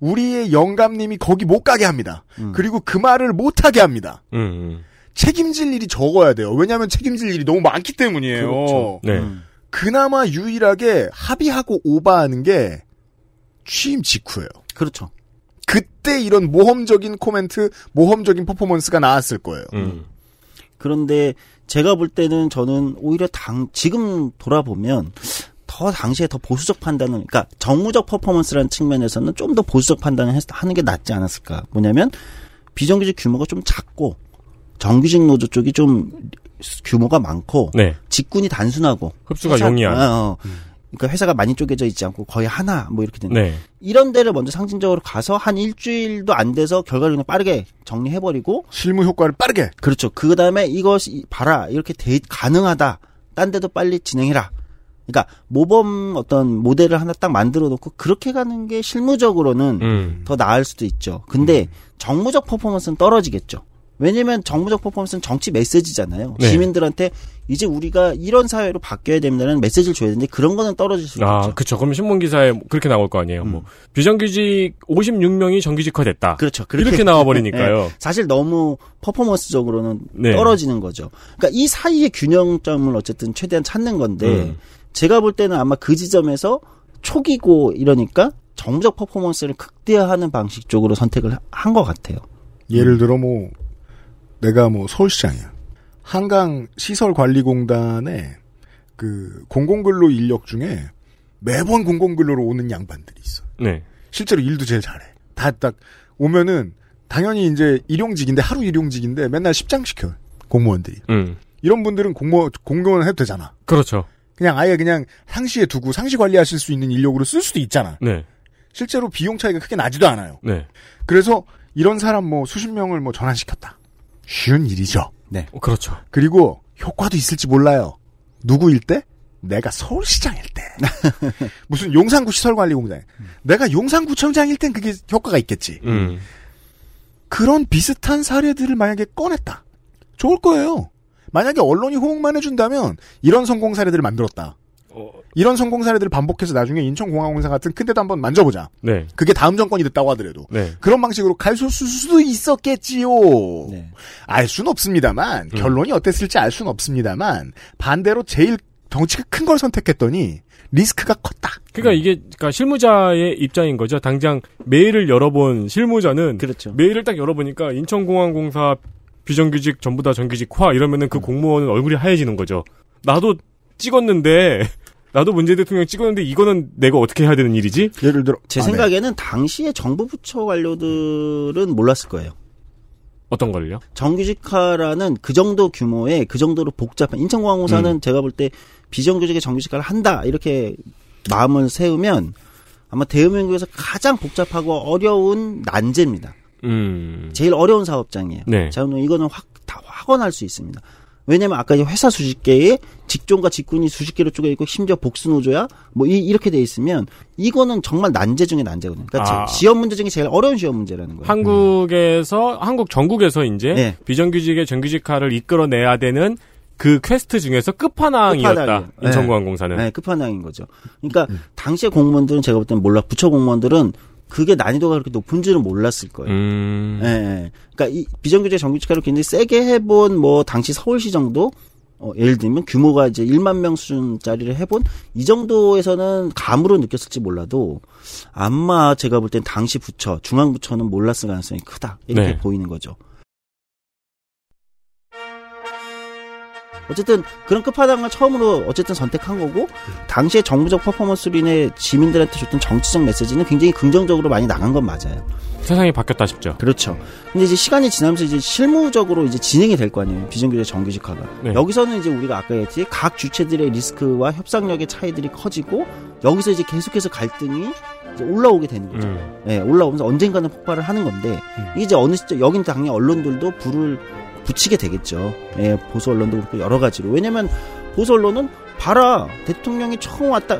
우리의 영감님이 거기 못 가게 합니다. 음. 그리고 그 말을 못 하게 합니다. 음, 음. 책임질 일이 적어야 돼요. 왜냐하면 책임질 일이 너무 많기 때문이에요. 그렇죠. 네. 음. 그나마 유일하게 합의하고 오바하는 게 취임 직후예요. 그렇죠. 그때 이런 모험적인 코멘트, 모험적인 퍼포먼스가 나왔을 거예요. 음. 그런데 제가 볼 때는 저는 오히려 당 지금 돌아보면 더 당시에 더 보수적 판단을 그러니까 정무적 퍼포먼스라는 측면에서는 좀 더 보수적 판단을 했- 하는 게 낫지 않았을까. 뭐냐면 비정규직 규모가 좀 작고 정규직 노조 쪽이 좀 규모가 많고 네. 직군이 단순하고 흡수가 용이한. 어, 어. 그러니까 회사가 많이 쪼개져 있지 않고 거의 하나 뭐 이렇게 되는 네. 이런 데를 먼저 상징적으로 가서 한 일주일도 안 돼서 결과를 그냥 빠르게 정리해 버리고 실무 효과를 빠르게. 그렇죠. 그 다음에 이것이 봐라 이렇게 돼 가능하다. 딴 데도 빨리 진행해라. 그러니까 모범 어떤 모델을 하나 딱 만들어 놓고 그렇게 가는 게 실무적으로는 음. 더 나을 수도 있죠. 근데 정무적 퍼포먼스는 떨어지겠죠. 왜냐면 정무적 퍼포먼스는 정치 메시지잖아요. 네. 시민들한테 이제 우리가 이런 사회로 바뀌어야 된다는 메시지를 줘야 되는데 그런 거는 떨어질 수 아, 있죠. 그쵸. 그럼 신문 기사에 그렇게 나올 거 아니에요. 뭐 비정규직 56명이 정규직화됐다. 그렇죠. 이렇게 나와 버리니까요. 사실 너무 퍼포먼스적으로는 네. 떨어지는 거죠. 그러니까 이 사이의 균형점을 어쨌든 최대한 찾는 건데 음. 제가 볼 때는 아마 그 지점에서 초기고 이러니까 정적 퍼포먼스를 극대화하는 방식 쪽으로 선택을 한 것 같아요. 예를 들어 뭐 내가 뭐 서울시장이야. 한강 시설관리공단에 그 공공근로 인력 중에 매번 공공근로로 오는 양반들이 있어. 네. 실제로 일도 제일 잘해. 다 딱 오면은 당연히 이제 일용직인데 하루 일용직인데 맨날 십장 시켜 공무원들이. 음. 이런 분들은 공무 공무원 해도 되잖아. 그렇죠. 그냥 아예 그냥 상시에 두고 상시 관리하실 수 있는 인력으로 쓸 수도 있잖아. 네. 실제로 비용 차이가 크게 나지도 않아요. 네. 그래서 이런 사람 뭐 수십 명을 뭐 전환시켰다. 쉬운 일이죠. 어, 그렇죠. 그리고 효과도 있을지 몰라요. 누구일 때? 내가 서울시장일 때. 무슨 용산구 시설관리공장. 내가 용산구청장일 땐 그게 효과가 있겠지. 음. 그런 비슷한 사례들을 만약에 꺼냈다. 좋을 거예요. 만약에 언론이 호응만 해준다면 이런 성공 사례들을 만들었다. 어, 이런 성공 사례들을 반복해서 나중에 인천공항공사 같은 큰 데도 한번 만져보자. 네. 그게 다음 정권이 됐다고 하더라도. 네. 그런 방식으로 갈 수도 있었겠지요. 네. 알 수는 없습니다만 음. 결론이 어땠을지 알 수는 없습니다만 반대로 제일 덩치가 큰 걸 선택했더니 리스크가 컸다. 그러니까 이게 그러니까 실무자의 입장인 거죠. 당장 메일을 열어본 실무자는 그렇죠. 메일을 딱 열어보니까 인천공항공사 비정규직 전부 다 정규직화 이러면은 그 공무원은 얼굴이 하얘지는 거죠. 나도 찍었는데 나도 문재인 대통령 찍었는데 이거는 내가 어떻게 해야 되는 일이지? 예를 들어 제 아, 네. 생각에는 당시에 정부 부처 관료들은 몰랐을 거예요. 어떤 걸요? 정규직화라는 그 정도 규모의 그 정도로 복잡한 인천공항공사는 음. 제가 볼 때 비정규직의 정규직화를 한다 이렇게 마음을 세우면 아마 대한민국에서 가장 복잡하고 어려운 난제입니다. 음. 제일 어려운 사업장이에요. 네. 자, 이거는 확, 다 확언할 수 있습니다. 왜냐면 아까 이제 회사 수십 개에 직종과 직군이 수십 개로 쪼개 있고 심지어 복수 노조야 뭐 이, 렇게 돼 있으면 이거는 정말 난제 중에 난제거든요. 그러니까 아. 제- 시험 문제 중에 제일 어려운 시험 문제라는 거예요. 한국에서 한국 전국에서 이제 네. 비정규직의 정규직화를 이끌어내야 되는 그 퀘스트 중에서 끝판왕이었다. 네. 인천공항공사는. 네, 끝판왕인 거죠. 그러니까 당시에 공무원들은 제가 볼 때는 몰라 부처 공무원들은 그게 난이도가 그렇게 높은 줄은 몰랐을 거예요. 음. 예, 예. 그러니까 이 비정규직 정규직화를 굉장히 세게 해본 뭐 당시 서울시 정도 어, 예를 들면 규모가 이제 1만 명 수준짜리를 해본 이 정도에서는 감으로 느꼈을지 몰라도 아마 제가 볼 땐 당시 부처 중앙 부처는 몰랐을 가능성이 크다 이렇게 네. 보이는 거죠. 어쨌든 그런 끝판왕을 처음으로 어쨌든 선택한 거고 당시에 정부적 퍼포먼스로 인해 시민들한테 줬던 정치적 메시지는 굉장히 긍정적으로 많이 나간 건 맞아요. 세상이 바뀌었다 싶죠. 그렇죠. 근데 이제 시간이 지나면서 이제 실무적으로 이제 진행이 될 거 아니에요. 비정규직 정규직화가. 네. 여기서는 이제 우리가 아까 했지 각 주체들의 리스크와 협상력의 차이들이 커지고 여기서 이제 계속해서 갈등이 이제 올라오게 되는 거죠. 음. 예, 올라오면서 언젠가는 폭발을 하는 건데 이게 이제 어느 시점 여긴 당연히 언론들도 불을 붙이게 되겠죠. 예, 보수 언론도 그렇고 여러 가지로. 왜냐면 보수 언론은 봐라 대통령이 처음 왔다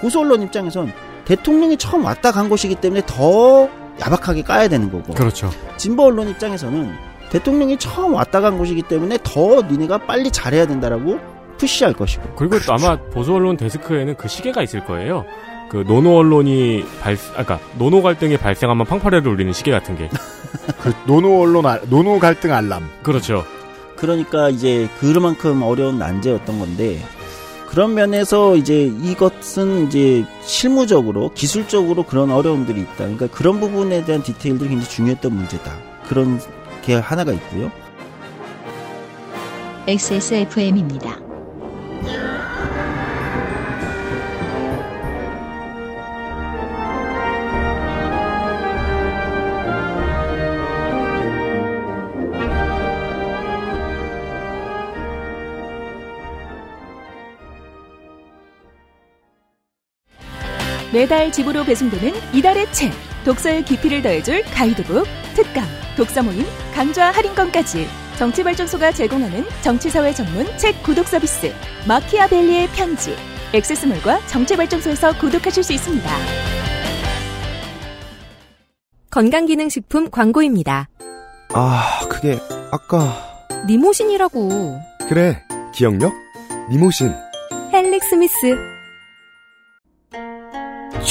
보수 언론 입장에선 대통령이 처음 왔다 간 곳이기 때문에 더 야박하게 까야 되는 거고 그렇죠. 진보 언론 입장에서는 대통령이 처음 왔다 간 곳이기 때문에 더 니네가 빨리 잘해야 된다라고 push할 것이고 그리고 또 아마 보수 언론 데스크에는 그 시계가 있을 거예요. 그 노노 언론이 발, 아까 노노 갈등이 발생하면 팡파레를 울리는 시계 같은 게. 그 노노 언론 알- 노노 갈등 알람. 그렇죠. 그러니까 이제 그만큼 어려운 난제였던 건데 그런 면에서 이제 이것은 이제 실무적으로 기술적으로 그런 어려움들이 있다. 그러니까 그런 부분에 대한 디테일들이 굉장히 중요했던 문제다. 그런 게 하나가 있고요. XSFM입니다. 매달 집으로 배송되는 이달의 책 독서의 깊이를 더해줄 가이드북 특강 독서 모임 강좌 할인권까지 정치발전소가 제공하는 정치사회 전문 책 구독 서비스 마키아벨리의 편지 액세스몰과 정치발전소에서 구독하실 수 있습니다. 건강기능식품 광고입니다. 아, 그게 아까 니모신이라고. 그래. 기억력? 니모신. 헬릭 스미스.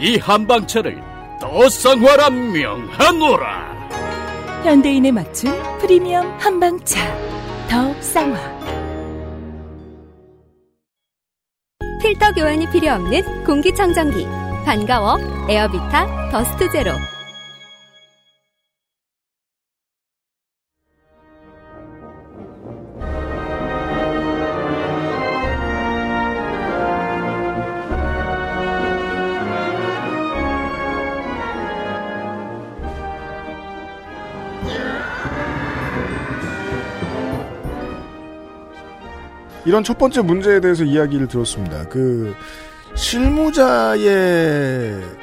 이 한방차를 더 쌍화라 명하노라. 현대인에 맞춘 프리미엄 한방차 더 쌍화 필터 교환이 필요 없는 공기청정기. 반가워. 에어비타 더스트 제로. 이런 첫 번째 문제에 대해서 이야기를 들었습니다. 그 실무자의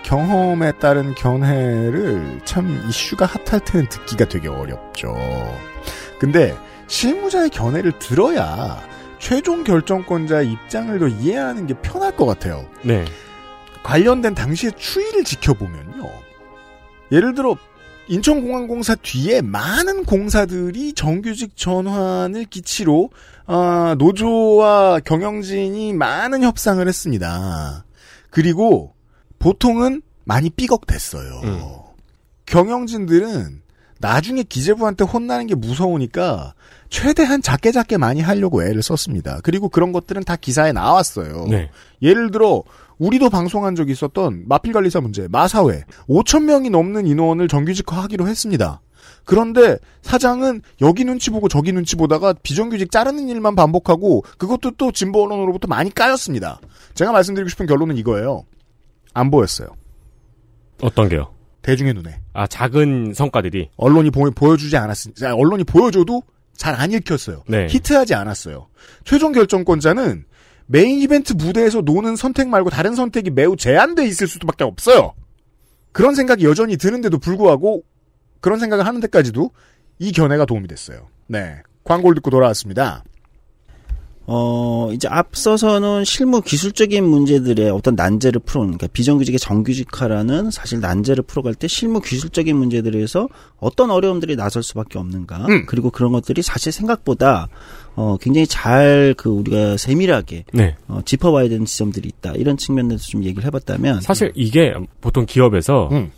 경험에 따른 견해를 참 이슈가 핫할 때는 듣기가 되게 어렵죠. 근데 실무자의 견해를 들어야 최종 결정권자의 입장을 더 이해하는 게 편할 것 같아요. 네. 관련된 당시의 추이를 지켜보면요. 예를 들어 인천공항공사 뒤에 많은 공사들이 정규직 전환을 기치로 아, 노조와 경영진이 많은 협상을 했습니다. 그리고 보통은 많이 삐걱댔어요. 음. 경영진들은 나중에 기재부한테 혼나는 게 무서우니까 최대한 작게 작게 많이 하려고 애를 썼습니다. 그리고 그런 것들은 다 기사에 나왔어요. 네. 예를 들어 우리도 방송한 적이 있었던 마필관리사 문제 마사회 5천 명이 넘는 인원을 정규직화하기로 했습니다. 그런데 사장은 여기 눈치 보고 저기 눈치 보다가 비정규직 자르는 일만 반복하고 그것도 또 진보 언론으로부터 많이 까였습니다. 제가 말씀드리고 싶은 결론은 이거예요. 안 보였어요. 어떤 게요? 대중의 눈에. 아, 작은 성과들이. 언론이 보, 보여주지 않았으니, 언론이 보여줘도 잘 안 읽혔어요. 네. 히트하지 않았어요. 최종 결정권자는 메인 이벤트 무대에서 노는 선택 말고 다른 선택이 매우 제한돼 있을 수밖에 없어요. 그런 생각이 여전히 드는데도 불구하고 그런 생각을 하는 데까지도 이 견해가 도움이 됐어요. 네. 광고를 듣고 돌아왔습니다. 어, 이제 앞서서는 실무 기술적인 문제들의 어떤 난제를 풀어오는, 그러니까 비정규직의 정규직화라는 사실 난제를 풀어갈 때 실무 기술적인 문제들에서 어떤 어려움들이 나설 수밖에 없는가. 음. 그리고 그런 것들이 사실 생각보다 어, 굉장히 잘 그 우리가 세밀하게 네. 어, 짚어봐야 되는 지점들이 있다. 이런 측면에서 좀 얘기를 해봤다면. 사실 이게 보통 기업에서 음.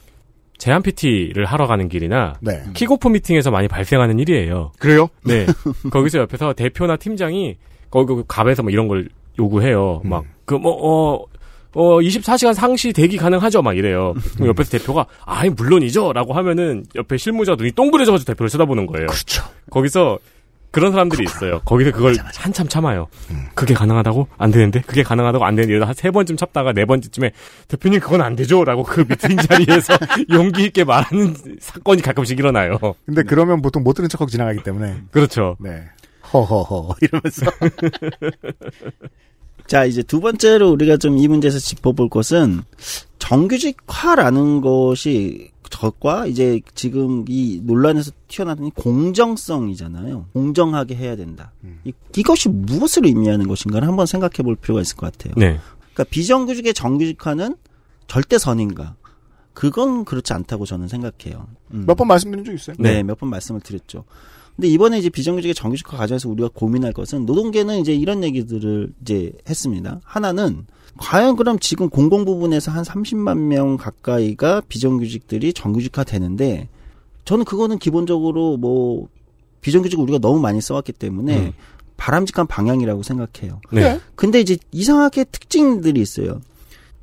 제안 PT를 하러 가는 길이나 네. 킥오프 미팅에서 많이 발생하는 일이에요. 그래요? 네. 거기서 옆에서 대표나 팀장이 거기 그 갑에서 뭐 이런 걸 요구해요. 막그뭐 어. 어, 24시간 상시 대기 가능하죠? 막 이래요. 옆에서 대표가, 아이, 물론이죠! 라고 하면은, 옆에 실무자 눈이 동그래져가지고 대표를 쳐다보는 거예요. 그렇죠. 거기서, 그런 사람들이 있어요. 거기서 그걸 한참 참아요. 그게 가능하다고? 안 되는데? 그게 가능하다고? 안 되는데? 이러다 한 세 번쯤 참다가 네 번째쯤에, 대표님 그건 안 되죠? 라고 그 미팅 자리에서 용기 있게 말하는 사건이 가끔씩 일어나요. 근데 그러면 보통 못 들은 척하고 지나가기 때문에. 그렇죠. 네. 허허허 이러면서 자, 이제 두 번째로 우리가 좀 이 문제에서 짚어볼 것은 정규직화라는 것이 저과 이제 지금 이 논란에서 튀어나오는 공정성이잖아요. 공정하게 해야 된다. 이, 이것이 무엇을 의미하는 것인가를 한번 생각해 볼 필요가 있을 것 같아요. 네. 그러니까 비정규직의 정규직화는 절대 선인가? 그건 그렇지 않다고 저는 생각해요. 음. 몇번 말씀드린 적 있어요. 네, 몇번 말씀을 드렸죠. 근데 이번에 이제 비정규직의 정규직화 과정에서 우리가 고민할 것은 노동계는 이제 이런 얘기들을 이제 했습니다. 하나는 과연 그럼 지금 공공 부분에서 한 30만 명 가까이가 비정규직들이 정규직화 되는데 저는 그거는 기본적으로 뭐 비정규직 우리가 너무 많이 써왔기 때문에 음. 바람직한 방향이라고 생각해요. 네. 근데 이제 이상하게 특징들이 있어요.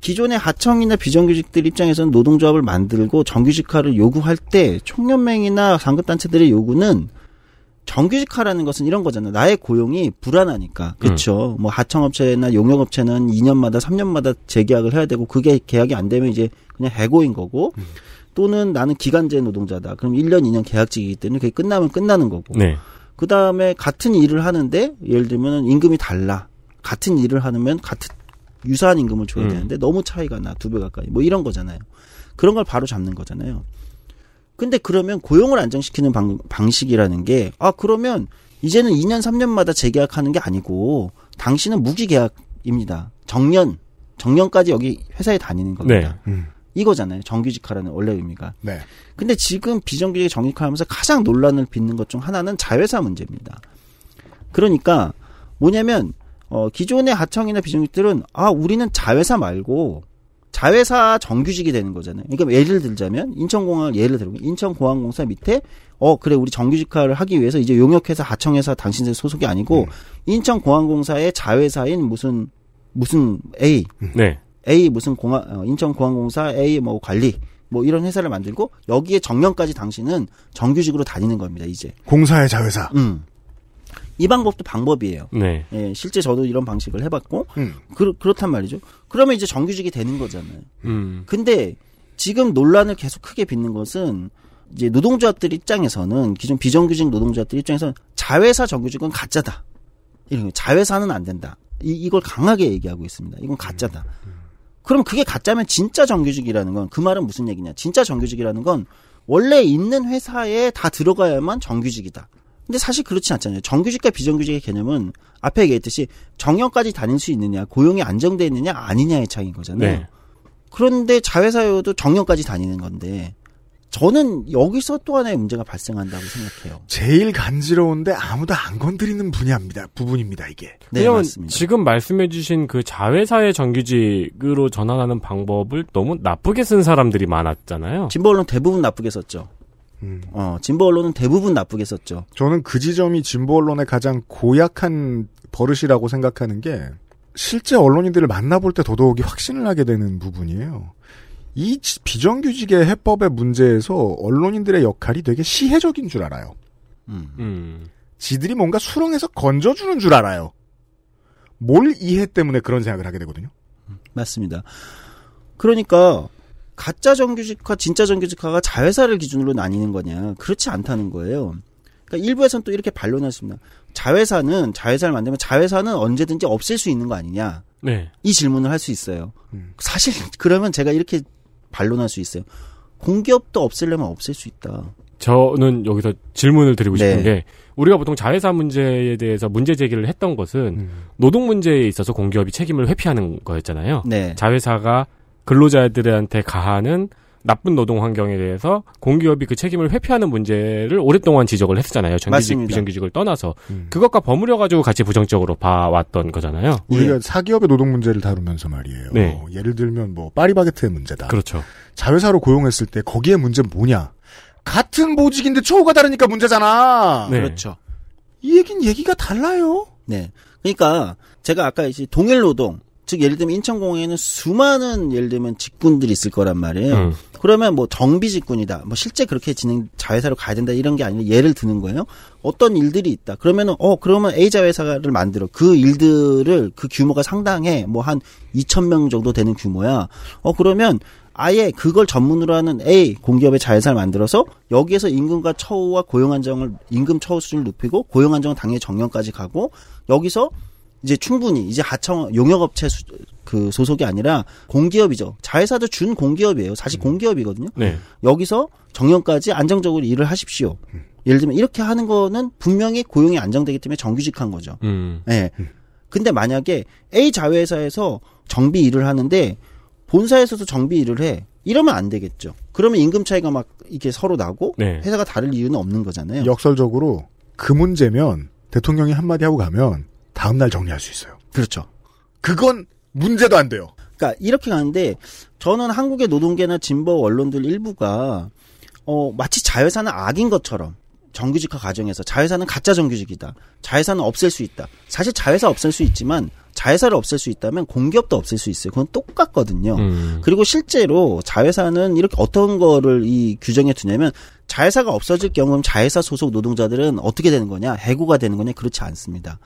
기존의 하청이나 비정규직들 입장에서는 노동조합을 만들고 정규직화를 요구할 때 총연맹이나 상급단체들의 요구는 정규직화라는 것은 이런 거잖아요. 나의 고용이 불안하니까. 그렇죠. 뭐 하청업체나 용역업체는 2년마다 3년마다 재계약을 해야 되고 그게 계약이 안 되면 이제 그냥 해고인 거고 또는 나는 기간제 노동자다. 그럼 1년, 2년 계약직이기 때문에 그게 끝나면 끝나는 거고. 네. 그 다음에 같은 일을 하는데 예를 들면 임금이 달라. 같은 일을 하면 같은 유사한 임금을 줘야 음. 되는데 너무 차이가 나 두 배 가까이 뭐 이런 거잖아요. 그런 걸 바로 잡는 거잖아요. 근데 그러면 고용을 안정시키는 방, 방식이라는 게 아 그러면 이제는 2년 3년마다 재계약하는 게 아니고 당신은 무기계약입니다. 정년 정년까지 여기 회사에 다니는 겁니다. 네. 이거잖아요. 정규직화라는 원래 의미가. 네. 근데 지금 비정규직 정규직화하면서 가장 논란을 빚는 것 중 하나는 자회사 문제입니다. 그러니까 뭐냐면 어 기존의 하청이나 비정규직들은 아 우리는 자회사 말고 자회사 정규직이 되는 거잖아요. 그러니까 예를 들자면 인천공항 예를 들면 인천공항공사 밑에 어 그래 우리 정규직화를 하기 위해서 이제 용역회사 하청회사 당신들 소속이 아니고 인천공항공사의 자회사인 무슨 무슨 A 네. A 무슨 공항 어, 인천공항공사 A 뭐 관리 뭐 이런 회사를 만들고 여기에 정년까지 당신은 정규직으로 다니는 겁니다 이제. 공사의 자회사. 음. 이 방법도 방법이에요. 네. 예, 실제 저도 이런 방식을 해봤고 음. 그, 그렇단 말이죠. 그러면 이제 정규직이 되는 거잖아요. 음. 근데 지금 논란을 계속 크게 빚는 것은 이제 노동조합들 입장에서는 기존 비정규직 노동조합들 입장에서는 자회사 정규직은 가짜다. 이런 거 자회사는 안 된다. 이, 이걸 강하게 얘기하고 있습니다. 이건 가짜다. 그럼 그게 가짜면 진짜 정규직이라는 건 그 말은 무슨 얘기냐? 진짜 정규직이라는 건 원래 있는 회사에 다 들어가야만 정규직이다. 근데 사실 그렇지 않잖아요. 정규직과 비정규직의 개념은 앞에 얘기했듯이 정년까지 다닐 수 있느냐, 고용이 안정돼 있느냐, 아니냐의 차이인 거잖아요. 네. 그런데 자회사여도 정년까지 다니는 건데 저는 여기서 또 하나의 문제가 발생한다고 생각해요. 제일 간지러운데 아무도 안 건드리는 분야입니다. 부분입니다, 이게. 네, 맞습니다. 지금 말씀해주신 그 자회사의 정규직으로 전환하는 방법을 너무 나쁘게 쓴 사람들이 많았잖아요. 진보 언론 대부분 나쁘게 썼죠. 음. 어, 진보 언론은 대부분 나쁘게 썼죠. 저는 그 지점이 진보 언론의 가장 고약한 버릇이라고 생각하는 게 실제 언론인들을 만나볼 때 더더욱이 확신을 하게 되는 부분이에요. 이 지- 비정규직의 해법의 문제에서 언론인들의 역할이 되게 시혜적인 줄 알아요. 음. 음. 지들이 뭔가 수렁에서 건져주는 줄 알아요. 뭘 이해 때문에 그런 생각을 하게 되거든요. 맞습니다. 그러니까 가짜 정규직화, 진짜 정규직화가 자회사를 기준으로 나뉘는 거냐? 그렇지 않다는 거예요. 그러니까 일부에서는 또 이렇게 반론했습니다. 자회사는 자회사를 만들면 자회사는 언제든지 없앨 수 있는 거 아니냐? 네. 이 질문을 할 수 있어요. 음. 사실 그러면 제가 이렇게 반론할 수 있어요. 공기업도 없애려면 없앨 수 있다. 저는 여기서 질문을 드리고 싶은 네. 게 우리가 보통 자회사 문제에 대해서 문제 제기를 했던 것은 음. 노동 문제에 있어서 공기업이 책임을 회피하는 거였잖아요. 네. 자회사가 근로자들한테 가하는 나쁜 노동 환경에 대해서 공기업이 그 책임을 회피하는 문제를 오랫동안 지적을 했었잖아요. 정규직, 맞습니다. 비정규직을 떠나서 음. 그것과 버무려 가지고 같이 부정적으로 봐왔던 거잖아요. 우리가 사기업의 노동 문제를 다루면서 말이에요. 네. 예를 들면 뭐 파리바게트의 문제다. 그렇죠. 자회사로 고용했을 때 거기에 문제는 뭐냐? 같은 보직인데 처우가 다르니까 문제잖아. 네. 그렇죠. 이 얘긴 얘기가 달라요. 네. 그러니까 제가 아까 이제 동일 노동, 즉 예를 들면 인천공항에는 수많은 예를 들면 직군들이 있을 거란 말이에요. 음. 그러면 뭐 정비 직군이다. 뭐 실제 그렇게 진행 자회사로 가야 된다 이런 게 아니라 예를 드는 거예요. 어떤 일들이 있다. 그러면은 어 그러면 A 자회사를 만들어 그 일들을 그 규모가 상당해. 뭐 한 2천 명 정도 되는 규모야. 어 그러면 아예 그걸 전문으로 하는 A 공기업의 자회사를 만들어서 여기에서 임금과 처우와 고용 안정을 임금 처우 수준을 높이고 고용 안정은 당연히 정년까지 가고 여기서 이제 충분히 이제 하청 용역업체 수- 그 소속이 아니라 공기업이죠. 자회사도 준 공기업이에요. 사실 공기업이거든요. 네. 여기서 정년까지 안정적으로 일을 하십시오. 예를 들면 이렇게 하는 거는 분명히 고용이 안정되기 때문에 정규직한 거죠. 음. 예. 근데 만약에 A 자회사에서 정비 일을 하는데 본사에서도 정비 일을 해. 이러면 안 되겠죠. 그러면 임금 차이가 막 이렇게 서로 나고 네. 회사가 다를 이유는 없는 거잖아요. 역설적으로 그 문제면 대통령이 한마디 하고 가면 다음날 정리할 수 있어요. 그렇죠. 그건 문제도 안 돼요. 그러니까 이렇게 가는데 저는 한국의 노동계나 진보 언론들 일부가 어 마치 자회사는 악인 것처럼 정규직화 과정에서 자회사는 가짜 정규직이다. 자회사는 없앨 수 있다. 사실 자회사 없앨 수 있지만 자회사를 없앨 수 있다면 공기업도 없앨 수 있어요. 그건 똑같거든요. 음. 그리고 실제로 자회사는 이렇게 어떤 거를 이 규정에 두냐면 자회사가 없어질 경우는 자회사 소속 노동자들은 어떻게 되는 거냐? 해고가 되는 거냐? 그렇지 않습니다.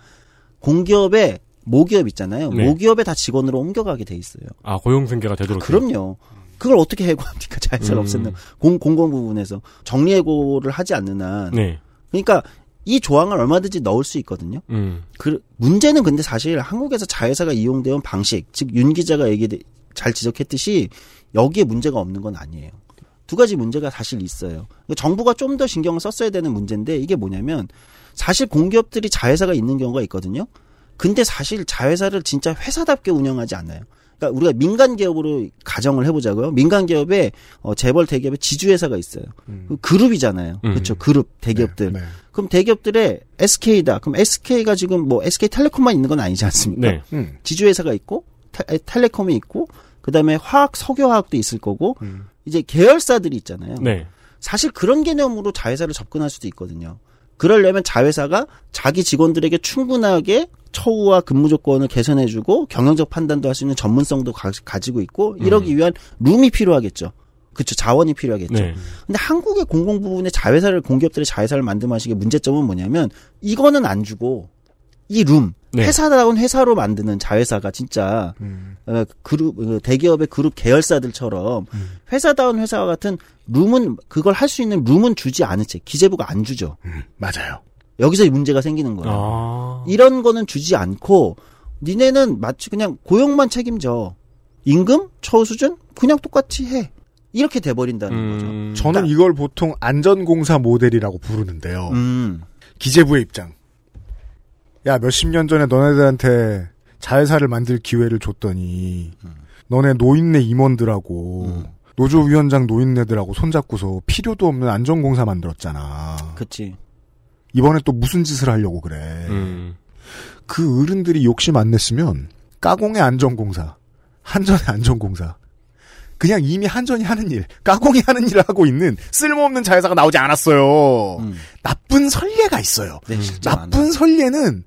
공기업에 모기업 있잖아요. 네. 모기업에 다 직원으로 옮겨가게 돼 있어요. 아 고용 승계가 되도록. 그럼요. 그걸 어떻게 해고합니까? 자회사를 음. 없앤다. 공, 공공 부분에서 정리해고를 하지 않는 한. 네. 그러니까 이 조항을 얼마든지 넣을 수 있거든요. 음. 그 문제는 근데 사실 한국에서 자회사가 이용되어 온 방식, 즉 윤 기자가 얘기 잘 지적했듯이 여기에 문제가 없는 건 아니에요. 두 가지 문제가 사실 있어요. 정부가 좀 더 신경을 썼어야 되는 문제인데 이게 뭐냐면 사실 공기업들이 자회사가 있는 경우가 있거든요. 근데 사실 자회사를 진짜 회사답게 운영하지 않아요. 그러니까 우리가 민간 기업으로 가정을 해보자고요. 민간 기업에 어, 재벌 대기업에 지주회사가 있어요. 그 그룹이잖아요. 음. 그렇죠. 그룹 대기업들. 네, 네. 그럼 대기업들의 SK다. 그럼 SK가 지금 뭐 SK텔레콤만 있는 건 아니지 않습니까? 네. 음. 지주회사가 있고 텔- 텔레콤이 있고 그다음에 화학 석유화학도 있을 거고 음. 이제 계열사들이 있잖아요. 네. 사실 그런 개념으로 자회사를 접근할 수도 있거든요. 그러려면 자회사가 자기 직원들에게 충분하게 처우와 근무 조건을 개선해주고 경영적 판단도 할 수 있는 전문성도 가, 지고 있고 이러기 위한 룸이 필요하겠죠. 그렇죠. 자원이 필요하겠죠. 네. 근데 한국의 공공 부분에 자회사를 공기업들의 자회사를 만들면 하시게 문제점은 뭐냐면 이거는 안 주고 이 룸, 네. 회사다운 회사로 만드는 자회사가 진짜 음. 어, 그룹 어, 대기업의 그룹 계열사들처럼 회사다운 회사와 같은 룸은 그걸 할 수 있는 룸은 주지 않은 채 기재부가 안 주죠. 음, 맞아요. 여기서 문제가 생기는 거예요. 아. 이런 거는 주지 않고 니네는 마치 그냥 고용만 책임져. 임금, 처우 수준 그냥 똑같이 해. 이렇게 돼버린다는 음. 저는 이걸 보통 안전공사 모델이라고 부르는데요. 거죠. 음, 기재부의 입장. 야, 몇십 년 전에 너네들한테 자회사를 만들 기회를 줬더니, 너네 노인네 임원들하고, 노조위원장 노인네들하고 손잡고서 필요도 없는 안전공사 만들었잖아. 그치. 이번에 또 무슨 짓을 하려고 그래. 음. 그 어른들이 욕심 안 냈으면, 까공의 안전공사, 한전의 안전공사, 그냥 이미 한전이 하는 일, 까공이 하는 일을 하고 있는 쓸모없는 자회사가 나오지 않았어요. 음. 나쁜 선례가 있어요. 네. 나쁜 선례는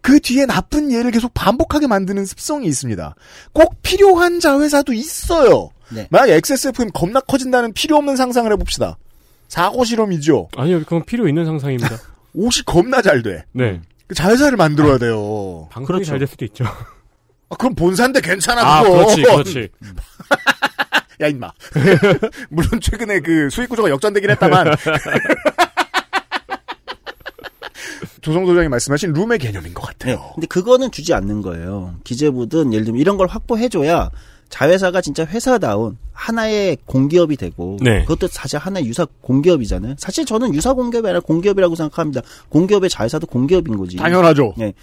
그 뒤에 나쁜 예를 계속 반복하게 만드는 습성이 있습니다. 꼭 필요한 자회사도 있어요. 네. 만약 XSFM 겁나 커진다는 필요 없는 상상을 해봅시다. 사고 실험이죠. 아니요, 그건 필요 있는 상상입니다. 옷이 겁나 잘 돼. 네. 그 자회사를 만들어야 돼요. 방송이 그렇죠. 잘될 수도 있죠. 아, 그럼 본사인데 괜찮아, 아, 그거. 그렇지, 그렇지. 야, 임마. 물론 최근에 그 수익 구조가 역전되긴 했다만. 조성 소장이 말씀하신 룸의 개념인 것 같아요. 네. 근데 그거는 주지 않는 거예요. 기재부든 예를 들면 이런 걸 확보해줘야 자회사가 진짜 회사다운 하나의 공기업이 되고 네. 그것도 사실 하나의 유사 공기업이잖아요. 사실 저는 유사 공기업이 아니라 공기업이라고 생각합니다. 공기업의 자회사도 공기업인 거지. 당연하죠. 네.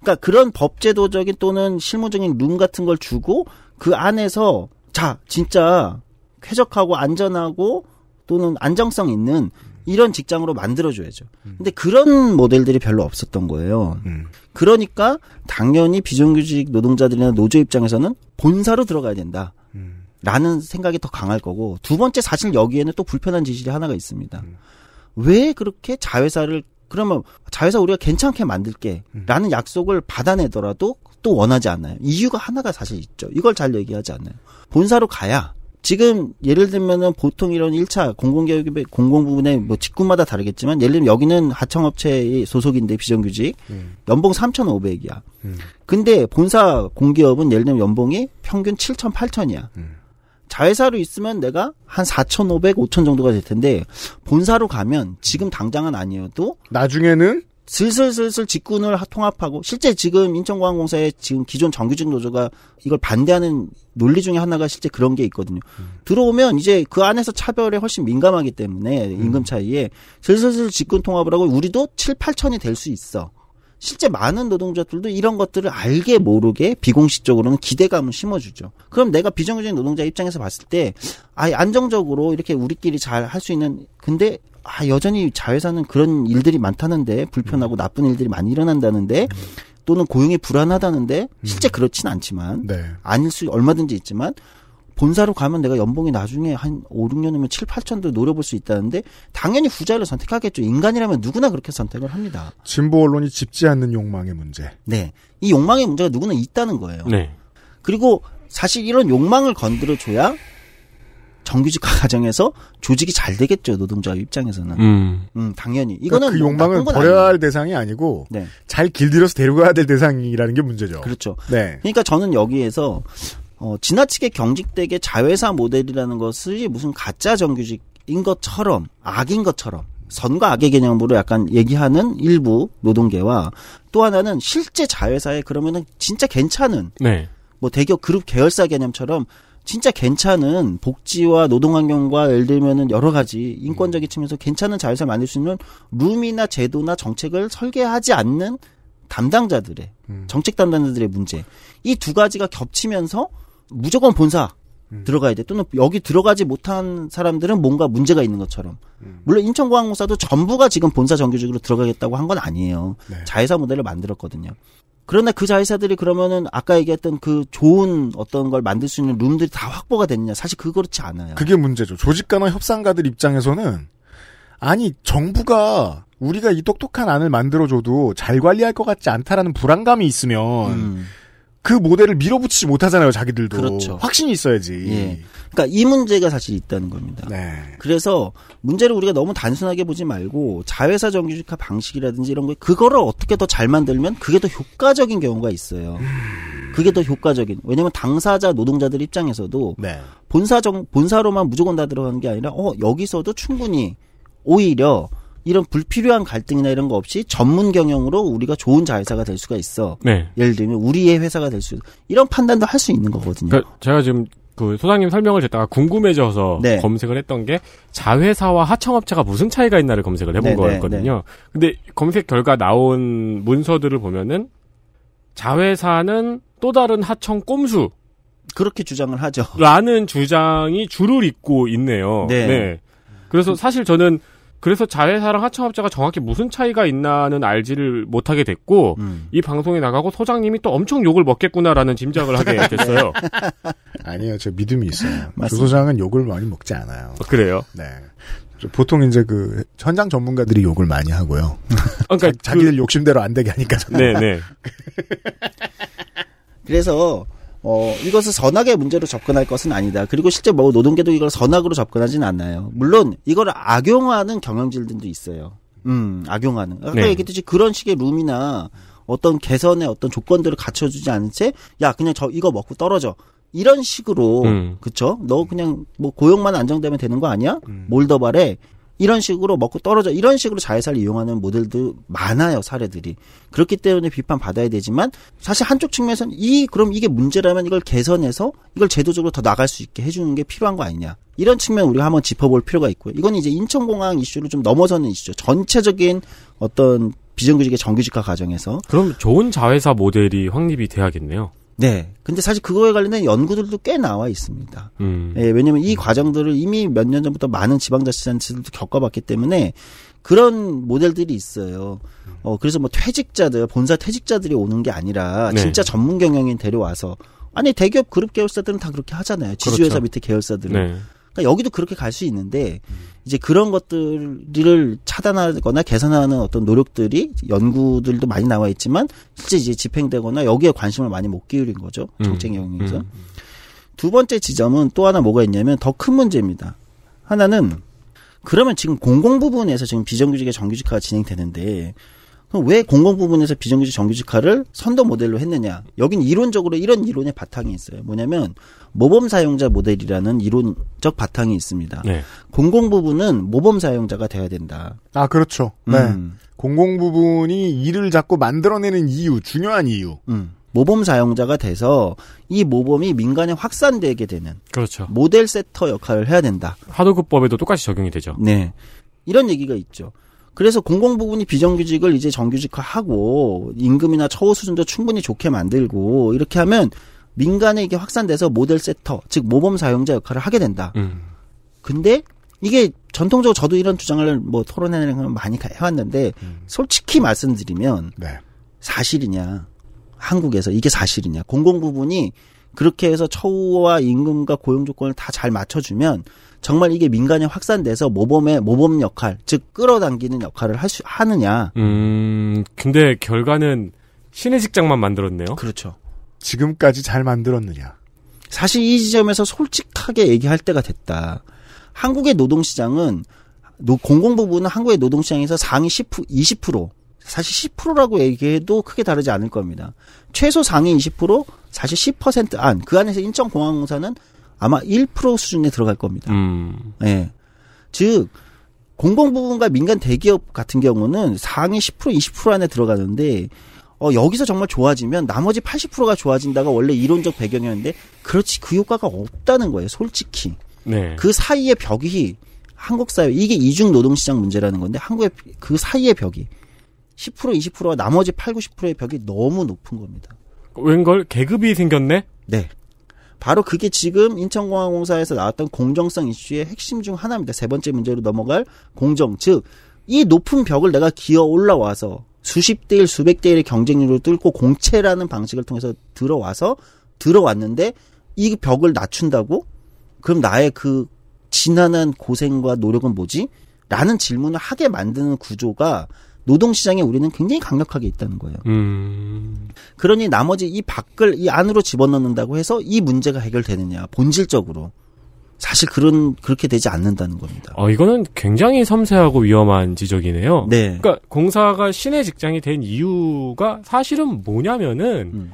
그러니까 그런 법제도적인 또는 실무적인 룸 같은 걸 주고 그 안에서 자 진짜 쾌적하고 안전하고 또는 안정성 있는 이런 직장으로 만들어줘야죠. 근데 그런 모델들이 별로 없었던 거예요. 음. 그러니까 당연히 비정규직 노동자들이나 노조 입장에서는 본사로 들어가야 된다. 음. 라는 생각이 더 강할 거고 두 번째 사실 여기에는 또 불편한 지실이 하나가 있습니다. 음. 왜 그렇게 자회사를 그러면 자회사 우리가 괜찮게 만들게 음. 라는 약속을 받아내더라도 또 원하지 않아요. 이유가 하나가 사실 있죠. 이걸 잘 얘기하지 않아요. 본사로 가야 지금 예를 들면은 보통 이런 1차 공공기업의 공공 부분의 뭐 직군마다 다르겠지만 예를 들면 여기는 하청업체의 소속인데 비정규직 음. 연봉 3,500이야. 음. 근데 본사 공기업은 예를 들면 연봉이 평균 7천, 8천이야. 음. 자회사로 있으면 내가 한 4,500, 5천 정도가 될 텐데 본사로 가면 지금 당장은 아니어도 나중에는 슬슬슬슬 직군을 하- 통합하고 실제 지금 인천공항공사의 지금 기존 정규직 노조가 이걸 반대하는 논리 중에 하나가 실제 그런 게 있거든요. 들어오면 이제 그 안에서 차별에 훨씬 민감하기 때문에 임금 차이에 슬슬슬 직군 통합을 하고 우리도 7, 8천이 될 수 있어. 실제 많은 노동자들도 이런 것들을 알게 모르게 비공식적으로는 기대감을 심어주죠. 그럼 내가 비정규직 노동자 입장에서 봤을 때, 아, 안정적으로 이렇게 우리끼리 잘 할 수 있는, 근데, 아, 여전히 자회사는 그런 일들이 많다는데, 불편하고 나쁜 일들이 많이 일어난다는데, 또는 고용이 불안하다는데, 실제 그렇진 않지만, 네. 아닐 수 얼마든지 있지만, 본사로 가면 내가 연봉이 나중에 한 5, 6년이면 7, 8천도 노려볼 수 있다는데 당연히 후자를 선택하겠죠. 인간이라면 누구나 그렇게 선택을 합니다. 진보 언론이 짚지 않는 욕망의 문제. 네. 이 욕망의 문제가 누구나 있다는 거예요. 네. 그리고 사실 이런 욕망을 건드려줘야 정규직화 과정에서 조직이 잘 되겠죠. 노동자 입장에서는. 음, 음. 당연히. 이거는 그러니까 그뭐 욕망을 버려야 아니에요. 할 대상이 아니고 네. 잘 길들여서 데려가야 될 대상이라는 게 문제죠. 그렇죠. 네. 그러니까 저는 여기에서 어, 지나치게 경직되게 자회사 모델이라는 것이 무슨 가짜 정규직인 것처럼 악인 것처럼 선과 악의 개념으로 약간 얘기하는 일부 노동계와 또 하나는 실제 자회사에 그러면은 진짜 괜찮은 네. 뭐 대기업 그룹 계열사 개념처럼 진짜 괜찮은 복지와 노동 환경과 예를 들면은 여러 가지 인권적인 측면에서 괜찮은 자회사를 만들 수 있는 룸이나 제도나 정책을 설계하지 않는 담당자들의 음. 정책 담당자들의 문제 이 두 가지가 겹치면서 무조건 본사 음. 들어가야 돼 또는 여기 들어가지 못한 사람들은 뭔가 문제가 있는 것처럼 음. 물론 인천공항공사도 전부가 지금 본사 정규직으로 들어가겠다고 한 건 아니에요 네. 자회사 모델을 만들었거든요. 그러나 그 자회사들이 그러면은 아까 얘기했던 그 좋은 어떤 걸 만들 수 있는 룸들이 다 확보가 됐느냐? 사실 그 그렇지 않아요. 그게 문제죠. 조직가나 협상가들 입장에서는 아니 정부가 우리가 이 똑똑한 안을 만들어줘도 잘 관리할 것 같지 않다라는 불안감이 있으면 음. 그 모델을 밀어붙이지 못하잖아요. 자기들도 그렇죠. 확신이 있어야지. 예. 그러니까 이 문제가 사실 있다는 겁니다. 네. 그래서 문제를 우리가 너무 단순하게 보지 말고 자회사 정규직화 방식이라든지 이런 거 그거를 어떻게 더 잘 만들면 그게 더 효과적인 경우가 있어요. 그게 더 효과적인. 왜냐면 당사자 노동자들 입장에서도 네. 본사 정 본사로만 무조건 다 들어가는 게 아니라 어 여기서도 충분히 오히려 이런 불필요한 갈등이나 이런 거 없이 전문 경영으로 우리가 좋은 자회사가 될 수가 있어. 네. 예를 들면 우리의 회사가 될수 이런 판단도 할 수 있는 거거든요. 그러니까 제가 지금 그 소장님 설명을 듣다가 궁금해져서 네. 검색을 했던 게 자회사와 하청업체가 무슨 차이가 있나를 검색을 해본 네, 네, 거였거든요. 근데 검색 결과 나온 문서들을 보면은 자회사는 또 다른 하청 꼼수라는 그렇게 주장을 하죠. 주장이 줄을 잇고 있네요. 네. 그래서 사실 저는 그래서 자회사랑 하청업체가 정확히 무슨 차이가 있나는 알지를 못하게 됐고 음. 이 방송에 나가고 소장님이 또 엄청 욕을 먹겠구나라는 짐작을 하게 됐어요. 아니에요. 저 믿음이 있어요. 조 소장은 욕을 많이 먹지 않아요. 그래요. 네. 저 보통 이제 그 현장 전문가들이 욕을 많이 하고요. 그러니까 자, 기들 욕심대로 안 되게 하니까. 저는. 네, 네. 그래서 어, 이것을 선악의 문제로 접근할 것은 아니다. 그리고 실제 뭐 노동계도 이걸 선악으로 접근하지는 않나요. 물론 이걸 악용하는 경영진들도 있어요. 음, 악용하는. 아까 네. 얘기했듯이 그런 식의 룸이나 어떤 개선의 어떤 조건들을 갖춰주지 않은 채, 야, 그냥 저 이거 먹고 떨어져. 이런 식으로, 음. 그쵸? 너 그냥 뭐 고용만 안정되면 되는 거 아니야? 뭘더 바래? 이런 식으로 먹고 떨어져. 이런 식으로 자회사를 이용하는 모델도 많아요, 사례들이. 그렇기 때문에 비판 받아야 되지만, 사실 한쪽 측면에서는 이, 그럼 이게 문제라면 이걸 개선해서 이걸 제도적으로 더 나갈 수 있게 해주는 게 필요한 거 아니냐. 이런 측면 우리가 한번 짚어볼 필요가 있고요. 이건 이제 인천공항 이슈를 좀 넘어서는 이슈죠. 전체적인 어떤 비정규직의 정규직화 과정에서. 그럼 좋은 자회사 모델이 확립이 돼야겠네요. 네. 근데 사실 그거에 관련된 연구들도 꽤 나와 있습니다. 음. 예, 왜냐면 이 과정들을 이미 몇 년 전부터 많은 지방자치단체들도 겪어봤기 때문에 그런 모델들이 있어요. 어, 그래서 뭐 퇴직자들, 본사 퇴직자들이 오는 게 아니라 네. 진짜 전문 경영인 데려와서 아니, 대기업 그룹 계열사들은 다 그렇게 하잖아요. 지주회사 그렇죠. 밑에 계열사들은. 네. 그러니까 여기도 그렇게 갈 수 있는데 이제 그런 것들을 차단하거나 개선하는 어떤 노력들이 연구들도 많이 나와 있지만 실제 이제 집행되거나 여기에 관심을 많이 못 기울인 거죠. 정책 영역에서. 음. 두 번째 지점은 또 하나 뭐가 있냐면 더 큰 문제입니다. 하나는 그러면 지금 공공 부분에서 지금 비정규직의 정규직화가 진행되는데 그럼 왜 공공 부분에서 비정규직 정규직화를 선도 모델로 했느냐? 여긴 이론적으로 이런 이론의 바탕이 있어요. 뭐냐면 모범 사용자 모델이라는 이론적 바탕이 있습니다. 네. 공공 부분은 모범 사용자가 돼야 된다. 아, 그렇죠. 네. 음, 공공 부분이 일을 자꾸 만들어내는 이유, 중요한 이유. 음. 모범 사용자가 돼서 이 모범이 민간에 확산되게 되는 그렇죠. 모델 세터 역할을 해야 된다. 하도급법에도 똑같이 적용이 되죠. 네. 이런 얘기가 있죠. 그래서 공공 부분이 비정규직을 이제 정규직화하고 임금이나 처우 수준도 충분히 좋게 만들고 이렇게 하면 민간에 이게 확산돼서 모델 세터, 즉 모범 사용자 역할을 하게 된다. 음. 근데 이게 전통적으로 저도 이런 주장을 뭐 토론회를 많이 가- 해왔는데 솔직히 말씀드리면 네. 사실이냐 한국에서 이게 사실이냐 공공 부분이 그렇게 해서 처우와 임금과 고용 조건을 다 잘 맞춰주면 정말 이게 민간에 확산돼서 모범의 모범 역할 즉 끌어당기는 역할을 할수 하느냐 음, 근데 결과는 신의 직장만 만들었네요. 그렇죠 지금까지 잘 만들었느냐. 사실 이 지점에서 솔직하게 얘기할 때가 됐다 한국의 노동시장은 노- 공공 부분은 한국의 노동시장에서 상위 10% 20% 사실 10%라고 얘기해도 크게 다르지 않을 겁니다. 최소 상위 20% 사실 10%안 그 안에서 인천공항공사는 아마 1% 수준에 들어갈 겁니다. 음. 예. 즉 공공 부분과 민간 대기업 같은 경우는 상위 10% 20% 안에 들어가는데 어, 여기서 정말 좋아지면 나머지 80%가 좋아진다가 원래 이론적 배경이었는데 그렇지 그 효과가 없다는 거예요. 솔직히. 네. 그 사이의 벽이 한국 사회 이게 이중 노동 시장 문제라는 건데 한국의 그 사이의 벽이 10% 20%와 나머지 8, 90%의 벽이 너무 높은 겁니다. 웬걸 계급이 생겼네? 네. 바로 그게 지금 인천공항공사에서 나왔던 공정성 이슈의 핵심 중 하나입니다. 세 번째 문제로 넘어갈 공정. 즉, 이 높은 벽을 내가 기어 올라와서 수십 대 일, 수백 대 일의 경쟁률을 뚫고 공채라는 방식을 통해서 들어와서 들어왔는데 이 벽을 낮춘다고? 그럼 나의 그 지난한 고생과 노력은 뭐지? 라는 질문을 하게 만드는 구조가 노동 시장에 우리는 굉장히 강력하게 있다는 거예요. 음. 그러니 나머지 이 밖을 이 안으로 집어넣는다고 해서 이 문제가 해결되느냐 본질적으로 사실 그런 그렇게 되지 않는다는 겁니다. 어, 이거는 굉장히 섬세하고 위험한 지적이네요. 네. 그러니까 공사가 신의 직장이 된 이유가 사실은 뭐냐면은 음.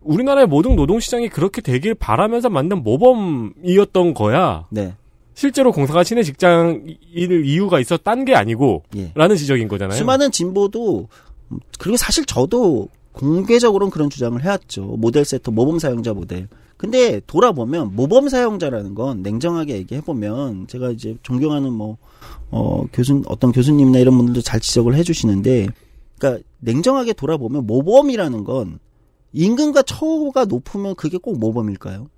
우리나라의 모든 노동 시장이 그렇게 되길 바라면서 만든 모범이었던 거야. 네. 실제로 공사가 신의 직장일 이유가 있었단 게 아니고 예. 라는 지적인 거잖아요. 수많은 진보도 음, 그리고 사실 저도 공개적으로는 그런 주장을 해왔죠. 모델 세터 모범 사용자 모델. 근데 돌아보면 모범 사용자라는 건 냉정하게 얘기해 보면 제가 이제 존경하는 뭐 어, 교수 어떤 교수님이나 이런 분들도 잘 지적을 해 주시는데, 그러니까 냉정하게 돌아보면 모범이라는 건 임금과 처우가 높으면 그게 꼭 모범일까요?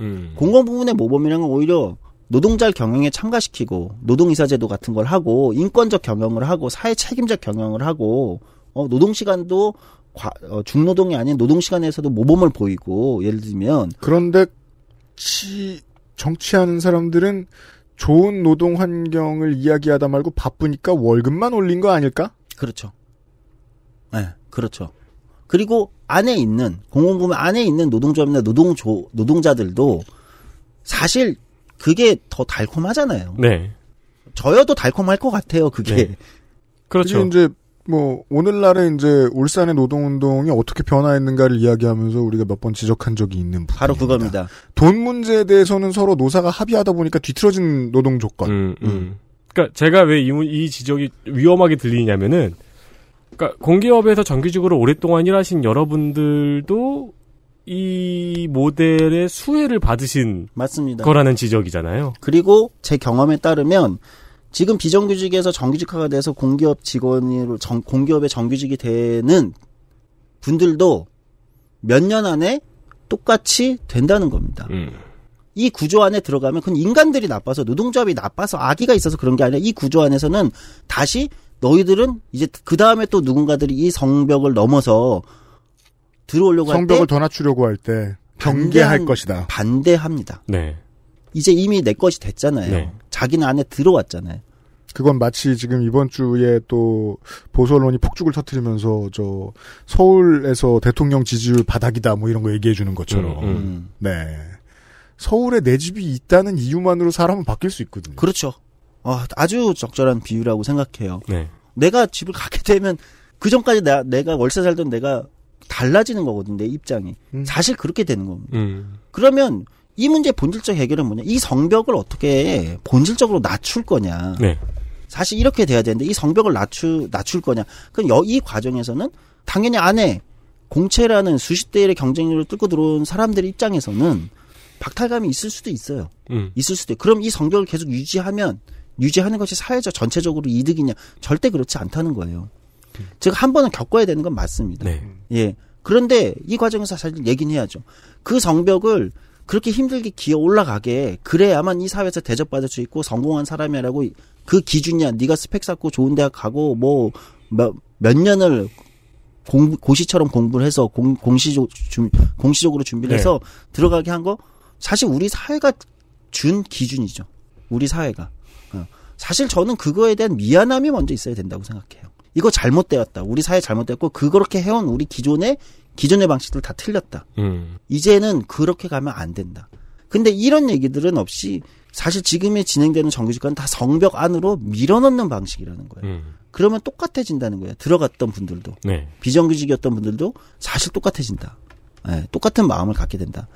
음. 공공 부문의 모범이란 건 오히려 노동자를 경영에 참가시키고 노동이사 제도 같은 걸 하고 인권적 경영을 하고 사회 책임적 경영을 하고 어, 노동 시간도 과- 어, 중노동이 아닌 노동 시간에서도 모범을 보이고 예를 들면 그런데 치 정치하는 사람들은 좋은 노동 환경을 이야기하다 말고 바쁘니까 월급만 올린 거 아닐까? 그렇죠. 네, 그렇죠. 그리고 안에 있는 공공부문 안에 있는 노동조합이나 노동조 노동자들도 사실 그게 더 달콤하잖아요. 네. 저여도 달콤할 것 같아요. 그게 네. 그렇죠. 그게 이제 뭐 오늘날에 이제 울산의 노동운동이 어떻게 변화했는가를 이야기하면서 우리가 몇 번 지적한 적이 있는 부분. 바로 그겁니다. 돈 문제에 대해서는 서로 노사가 합의하다 보니까 뒤틀어진 노동 조건. 음, 음. 그러니까 제가 왜이 이 지적이 위험하게 들리냐면은 그러니까 공기업에서 정규직으로 오랫동안 일하신 여러분들도 이 모델의 수혜를 받으신 맞습니다. 거라는 지적이잖아요. 그리고 제 경험에 따르면 지금 비정규직에서 정규직화가 돼서 공기업 직원으로 정, 공기업의 정규직이 되는 분들도 몇 년 안에 똑같이 된다는 겁니다. 음. 이 구조 안에 들어가면 그건 인간들이 나빠서 노동조합이 나빠서 악의가 있어서 그런 게 아니라 이 구조 안에서는 다시 너희들은 이제 그 다음에 또 누군가들이 이 성벽을 넘어서 들어오려고 할때 성벽을 더 낮추려고 할 때 경계할 것이다. 반대합니다. 네. 이제 이미 내 것이 됐잖아요. 네. 자기는 안에 들어왔잖아요. 그건 마치 지금 이번 주에 또 보수 언론이 폭죽을 터트리면서 저 서울에서 대통령 지지율 바닥이다 뭐 이런 거 얘기해 주는 것처럼. 음, 음. 네. 서울에 내 집이 있다는 이유만으로 사람은 바뀔 수 있거든요. 그렇죠. 아, 아주 적절한 비유라고 생각해요. 네. 내가 집을 가게 되면 그 전까지 내가, 내가 월세 살던 내가 달라지는 거거든요. 내 입장이. 음. 사실 그렇게 되는 겁니다. 음. 그러면 이 문제의 본질적 해결은 뭐냐? 이 성벽을 어떻게 본질적으로 낮출 거냐? 네. 사실 이렇게 돼야 되는데 이 성벽을 낮추 낮출 거냐? 그럼 여, 이 과정에서는 당연히 안에 공채라는 수십 대 1의 경쟁률을 뚫고 들어온 사람들 입장에서는 박탈감이 있을 수도 있어요. 음. 있을 수도 그럼 이 성벽을 계속 유지하면 유지하는 것이 사회적 전체적으로 이득이냐? 절대 그렇지 않다는 거예요. 즉한 번은 겪어야 되는 건 맞습니다. 네. 예. 그런데 이 과정에서 사실 얘기는 해야죠. 그 성벽을 그렇게 힘들게 기어 올라가게 그래야만 이 사회에서 대접받을 수 있고 성공한 사람이라고 그 기준이야. 네가 스펙 쌓고 좋은 대학 가고 뭐 몇 몇 년을 공, 고시처럼 공부를 해서 공, 공시적, 준- 공시적으로 준비를 네. 해서 들어가게 한 거 사실 우리 사회가 준 기준이죠. 우리 사회가. 어. 사실 저는 그거에 대한 미안함이 먼저 있어야 된다고 생각해요. 이거 잘못되었다. 우리 사회 잘못됐고 그렇게 해온 우리 기존의 기존의 방식들 다 틀렸다. 음. 이제는 그렇게 가면 안 된다. 근데 이런 얘기들은 없이 사실 지금의 진행되는 정규직과는 다 성벽 안으로 밀어넣는 방식이라는 거예요. 음. 그러면 똑같아진다는 거예요. 들어갔던 분들도 네. 비정규직이었던 분들도 사실 똑같아진다. 예, 똑같은 마음을 갖게 된다.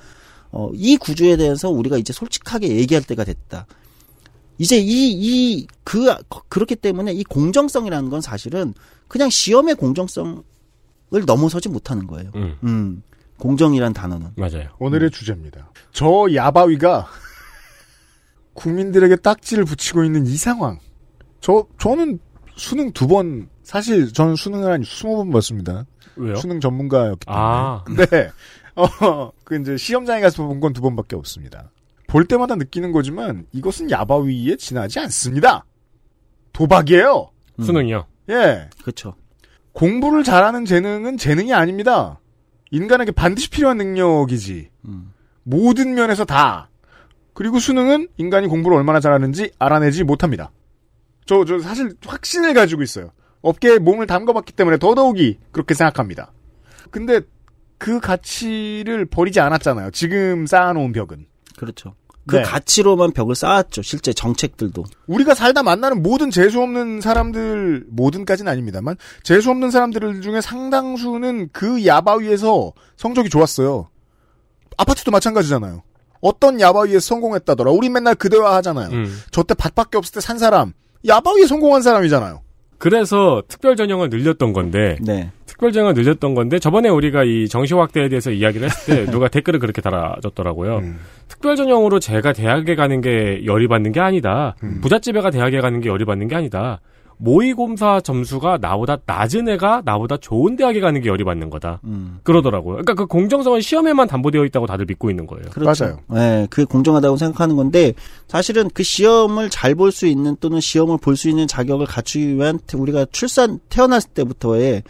어, 이 구조에 대해서 우리가 이제 솔직하게 얘기할 때가 됐다. 이제 이, 이, 그, 그렇기 때문에 이 공정성이라는 건 사실은 그냥 시험의 공정성을 넘어서지 못하는 거예요. 음. 음, 공정이란 단어는. 맞아요. 오늘의 주제입니다. 저 야바위가 국민들에게 딱지를 붙이고 있는 이 상황. 저, 저는 수능 두 번, 사실 저는 수능을 한 스무 번 봤습니다. 왜요? 수능 전문가였기 때문에. 아. 네. 어, 그 이제 시험장에 가서 본 건 두 번밖에 없습니다. 볼 때마다 느끼는 거지만 이것은 야바위에 지나지 않습니다. 도박이에요. 음. 수능이요. 예. 그렇죠. 공부를 잘하는 재능은 재능이 아닙니다. 인간에게 반드시 필요한 능력이지. 음. 모든 면에서 다. 그리고 수능은 인간이 공부를 얼마나 잘하는지 알아내지 못합니다. 저, 저 사실 확신을 가지고 있어요. 업계에 몸을 담가봤기 때문에 더더욱이 그렇게 생각합니다. 근데 그 가치를 버리지 않았잖아요. 지금 쌓아놓은 벽은. 그렇죠. 그 네. 가치로만 벽을 쌓았죠. 실제 정책들도. 우리가 살다 만나는 모든 재수 없는 사람들, 모든까지는 아닙니다만, 재수 없는 사람들 중에 상당수는 그 야바위에서 성적이 좋았어요. 아파트도 마찬가지잖아요. 어떤 야바위에서 성공했다더라. 우리 맨날 그 대화 하잖아요. 음. 저때 밭밖에 없을 때 산 사람, 야바위에 성공한 사람이잖아요. 그래서 특별 전형을 늘렸던 건데 네. 특별 전형을 늘렸던 건데 저번에 우리가 이 정시 확대에 대해서 이야기를 했을 때 누가 댓글을 그렇게 달아줬더라고요. 음. 특별 전형으로 제가 대학에 가는 게 열이 받는 게 아니다. 음. 부잣집애가 대학에 가는 게 열이 받는 게 아니다. 모의고사 점수가 나보다 낮은 애가 나보다 좋은 대학에 가는 게 열이 받는 거다. 음. 그러더라고요. 그러니까 그 공정성은 시험에만 담보되어 있다고 다들 믿고 있는 거예요. 그렇죠. 맞아요. 네, 그게 공정하다고 생각하는 건데 사실은 그 시험을 잘 볼 수 있는 또는 시험을 볼 수 있는 자격을 갖추기 위한 태- 우리가 출산 태어났을 때부터의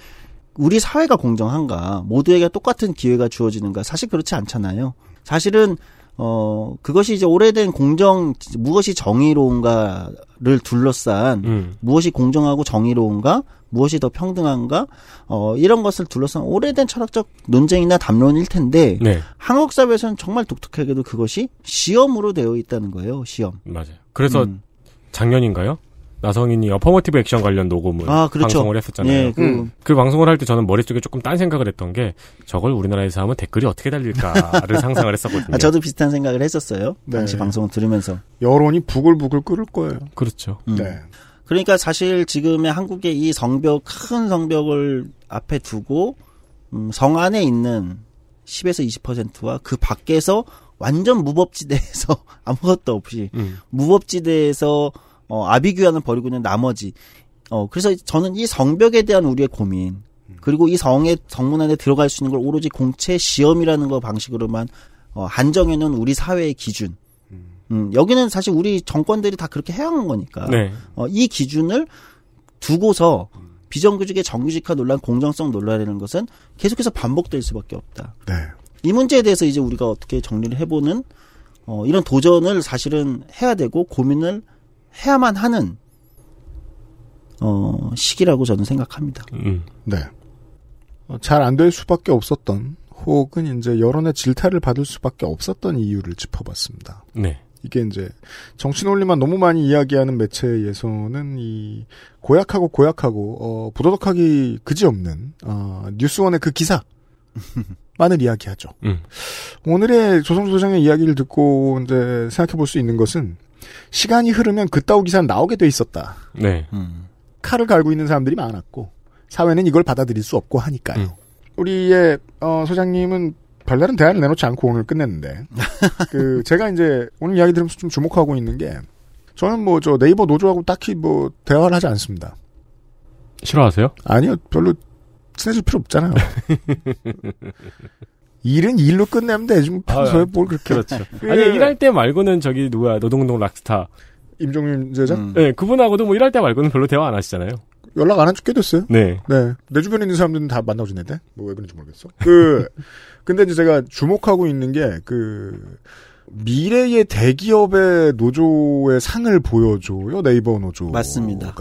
우리 사회가 공정한가 모두에게 똑같은 기회가 주어지는가 사실 그렇지 않잖아요. 사실은 어 그것이 이제 오래된 공정 무엇이 정의로운가를 둘러싼 음. 무엇이 공정하고 정의로운가 무엇이 더 평등한가? 어, 이런 것을 둘러싼 오래된 철학적 논쟁이나 담론일 텐데 네, 한국 사회에서는 정말 독특하게도 그것이 시험으로 되어 있다는 거예요. 시험. 맞아요. 그래서 음. 작년인가요? 나성인이 어퍼머티브 액션 관련 녹음을 아, 그렇죠. 방송을 했었잖아요. 예, 그 음. 그 방송을 할 때 저는 머릿속에 조금 딴 생각을 했던 게 저걸 우리나라에서 하면 댓글이 어떻게 달릴까를 상상을 했었거든요. 아, 저도 비슷한 생각을 했었어요. 네. 당시 방송을 들으면서. 여론이 부글부글 끓을 거예요. 그렇죠. 음. 네. 그러니까 사실 지금의 한국의 이 성벽 큰 성벽을 앞에 두고 음, 성 안에 있는 10에서 20%와 그 밖에서 완전 무법지대에서 아무것도 없이 음. 무법지대에서 어, 아비규환을 벌이고 있는 나머지 어 그래서 저는 이 성벽에 대한 우리의 고민 그리고 이 성의 성문 안에 들어갈 수 있는 걸 오로지 공채 시험이라는 거 방식으로만 어, 한정해 놓은 우리 사회의 기준 음, 여기는 사실 우리 정권들이 다 그렇게 해온 거니까 네. 어, 이 기준을 두고서 비정규직의 정규직화 논란, 공정성 논란이라는 것은 계속해서 반복될 수밖에 없다. 네. 이 문제에 대해서 이제 우리가 어떻게 정리를 해보는 어, 이런 도전을 사실은 해야 되고 고민을 해야만 하는 어, 시기라고 저는 생각합니다. 음. 네. 잘 안 될 수밖에 없었던 혹은 이제 여론의 질타를 받을 수밖에 없었던 이유를 짚어봤습니다. 네. 이게 이제 정치 논리만 너무 많이 이야기하는 매체에서는 이 고약하고 고약하고 어 부도덕하기 그지없는 어 뉴스원의 그 기사 만을 이야기하죠. 음. 오늘의 조성주 소장의 이야기를 듣고 이제 생각해 볼 수 있는 것은 시간이 흐르면 그따오 기사는 나오게 돼 있었다. 네. 음. 칼을 갈고 있는 사람들이 많았고 사회는 이걸 받아들일 수 없고 하니까요. 음. 우리의 어, 소장님은 별다른 대안을 내놓지 않고 오늘 끝냈는데 그 제가 이제 오늘 이야기 들으면서 좀 주목하고 있는 게 저는 뭐 저 네이버 노조하고 딱히 뭐 대화를 하지 않습니다. 싫어하세요? 아니요, 별로 친해질 필요 없잖아요. 일은 일로 끝내면 되지. 뭐 평소에 아, 뭘 그렇게 그렇죠. 예. 아니 일할 때 말고는 저기 누구야 노동운동 락스타. 임종윤 제자 음. 네, 그분하고도 뭐 일할 때 말고는 별로 대화 안 하시잖아요. 연락 안 한 지 꽤 됐어요. 네. 네. 내 주변에 있는 사람들은 다 만나고 지내대? 뭐 왜 그런지 모르겠어. 그, 근데 이제 제가 주목하고 있는 게, 그, 미래의 대기업의 노조의 상을 보여줘요, 네이버 노조가. 맞습니다.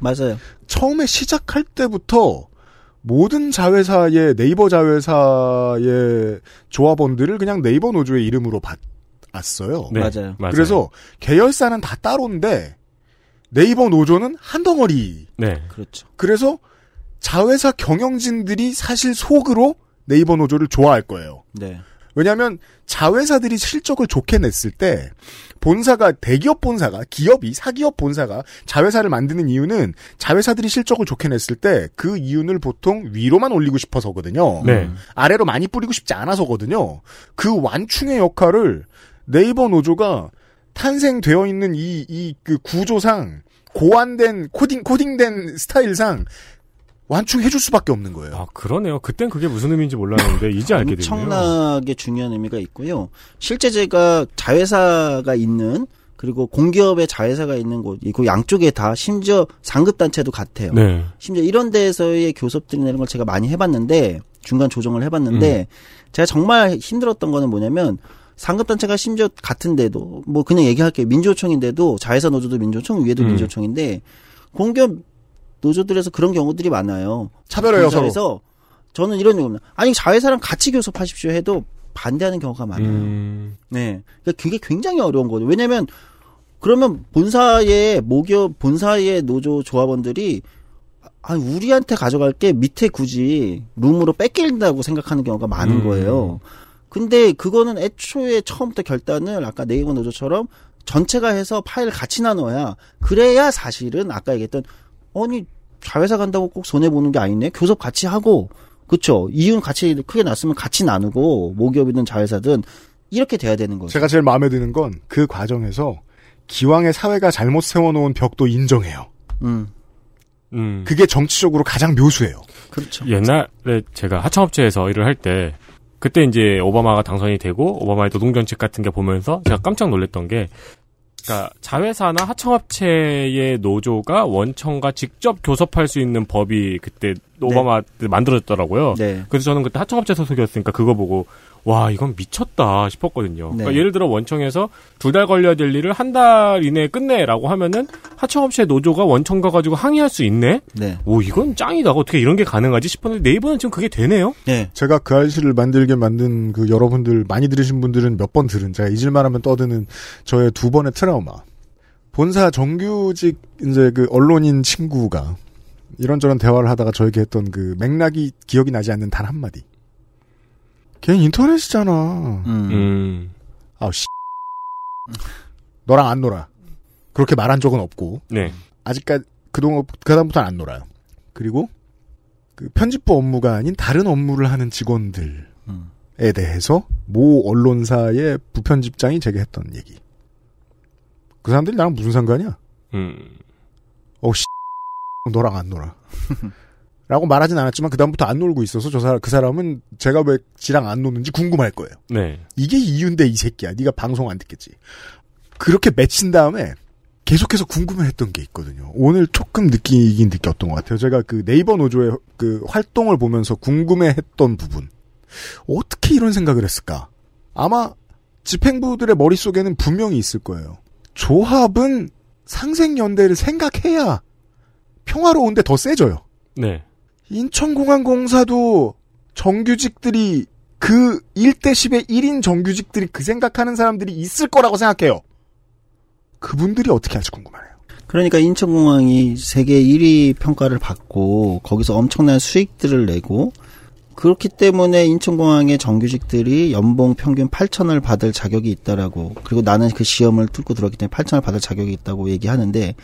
맞아요. 처음에 시작할 때부터 모든 자회사의, 네이버 자회사의 조합원들을 그냥 네이버 노조의 이름으로 봤어요. 네. 맞아요. 맞아요. 그래서 계열사는 다 따로인데, 네이버 노조는 한 덩어리 네. 그렇죠. 그래서 자회사 경영진들이 사실 속으로 네이버 노조를 좋아할 거예요. 네. 왜냐하면 자회사들이 실적을 좋게 냈을 때 본사가 대기업 본사가 기업이 사기업 본사가 자회사를 만드는 이유는 자회사들이 실적을 좋게 냈을 때 그 이윤을 보통 위로만 올리고 싶어서거든요. 네. 아래로 많이 뿌리고 싶지 않아서거든요. 그 완충의 역할을 네이버 노조가 탄생되어 있는 이, 이, 그 구조상, 고안된, 코딩, 코딩된 스타일상, 완충해줄 수밖에 없는 거예요. 아 그러네요. 그땐 그게 무슨 의미인지 몰랐는데 이제 알게 되네요. 엄청나게 중요한 의미가 있고요. 실제 제가 자회사가 있는 그리고 공기업의 자회사가 있는 곳, 그 양쪽에 다 심지어 상급 단체도 같아요. 네. 심지어 이런 데에서의 교섭들이나 이런 걸 제가 많이 해봤는데 중간 조정을 해봤는데 제가 정말 힘들었던 거는 뭐냐면 상급 단체가 심지어 같은데도 뭐 그냥 얘기할게요 민주노총인데도 자회사 노조도 민주노총 위에도 음. 민주노총인데 공기업 노조들에서 그런 경우들이 많아요. 차별해요, 서로. 저는 이런 얘기입니다. 아니 자회사랑 같이 교섭하십시오 해도 반대하는 경우가 많아요. 음, 네. 그러니까 그게 굉장히 어려운 거죠. 왜냐면, 그러면 본사의, 모기업, 본사의 노조 조합원들이, 아, 우리한테 가져갈 게 밑에 굳이 룸으로 뺏긴다고 생각하는 경우가 많은 음. 거예요. 근데 그거는 애초에 처음부터 결단을 아까 네이버 노조처럼 전체가 해서 파일 같이 나눠야, 그래야 사실은 아까 얘기했던, 아니, 자회사 간다고 꼭 손해 보는 게 아니네? 교섭 같이 하고, 그쵸. 이윤 같이 크게 났으면 같이 나누고, 모기업이든 자회사든, 이렇게 돼야 되는 거죠. 제가 제일 마음에 드는 건 그 과정에서 기왕의 사회가 잘못 세워놓은 벽도 인정해요. 음, 음. 그게 정치적으로 가장 묘수예요. 그렇죠. 옛날에 제가 하청업체에서 일을 할 때 그때 이제 오바마가 당선이 되고 오바마의 노동정책 같은 게 보면서 제가 깜짝 놀랐던 게 그러니까 자회사나 하청업체의 노조가 원청과 직접 교섭할 수 있는 법이 그때 오바마 때 만들어졌더라고요. 네. 그래서 저는 그때 하청업체 소속이었으니까 그거 보고 와 이건 미쳤다 싶었거든요. 네. 그러니까 예를 들어 원청에서 두 달 걸려야 될 일을 한 달 이내에 끝내라고 하면은 하청업체 노조가 원청 가가지고 항의할 수 있네. 네. 오 이건 짱이다. 어떻게 이런 게 가능하지 싶었는데 네이버는 지금 그게 되네요. 네. 제가 그 알씨를 만들게 만든 그 여러분들 많이 들으신 분들은 몇 번 들은 제가 잊을만 하면 떠드는 저의 두 번의 트라우마. 본사 정규직 이제 그 언론인 친구가 이런저런 대화를 하다가 저에게 했던 그 맥락이 기억이 나지 않는 단 한마디. 걔 인터넷이잖아. 음. 음. 아우 씨. 너랑 안 놀아. 그렇게 말한 적은 없고 네. 아직까지 그동안 그다음부터는 안 놀아요. 그리고 그 편집부 업무가 아닌 다른 업무를 하는 직원들에 음. 대해서 모 언론사의 부편집장이 제게 했던 얘기. 그 사람들이 나랑 무슨 상관이야? 음. 어우 씨. 너랑 안 놀아. 라고 말하진 않았지만 그다음부터 안 놀고 있어서 저 사람 그 사람은 제가 왜 지랑 안 노는지 궁금할 거예요. 네. 이게 이유인데 이 새끼야. 네가 방송 안 듣겠지. 그렇게 맺힌 다음에 계속해서 궁금해했던 게 있거든요. 오늘 조금 느끼긴 느꼈던 것 같아요. 제가 그 네이버 노조의 그 활동을 보면서 궁금해했던 부분. 어떻게 이런 생각을 했을까? 아마 집행부들의 머릿속에는 분명히 있을 거예요. 조합은 상생연대를 생각해야 평화로운데 더 세져요. 네. 인천공항공사도 정규직들이 그 1대 10의 1인 정규직들이 그 생각하는 사람들이 있을 거라고 생각해요. 그분들이 어떻게 할지 궁금하네요. 그러니까 인천공항이 세계 1위 평가를 받고 거기서 엄청난 수익들을 내고 그렇기 때문에 인천공항의 정규직들이 연봉 평균 8천을 받을 자격이 있다라고 그리고 나는 그 시험을 뚫고 들어왔기 때문에 8천을 받을 자격이 있다고 얘기하는데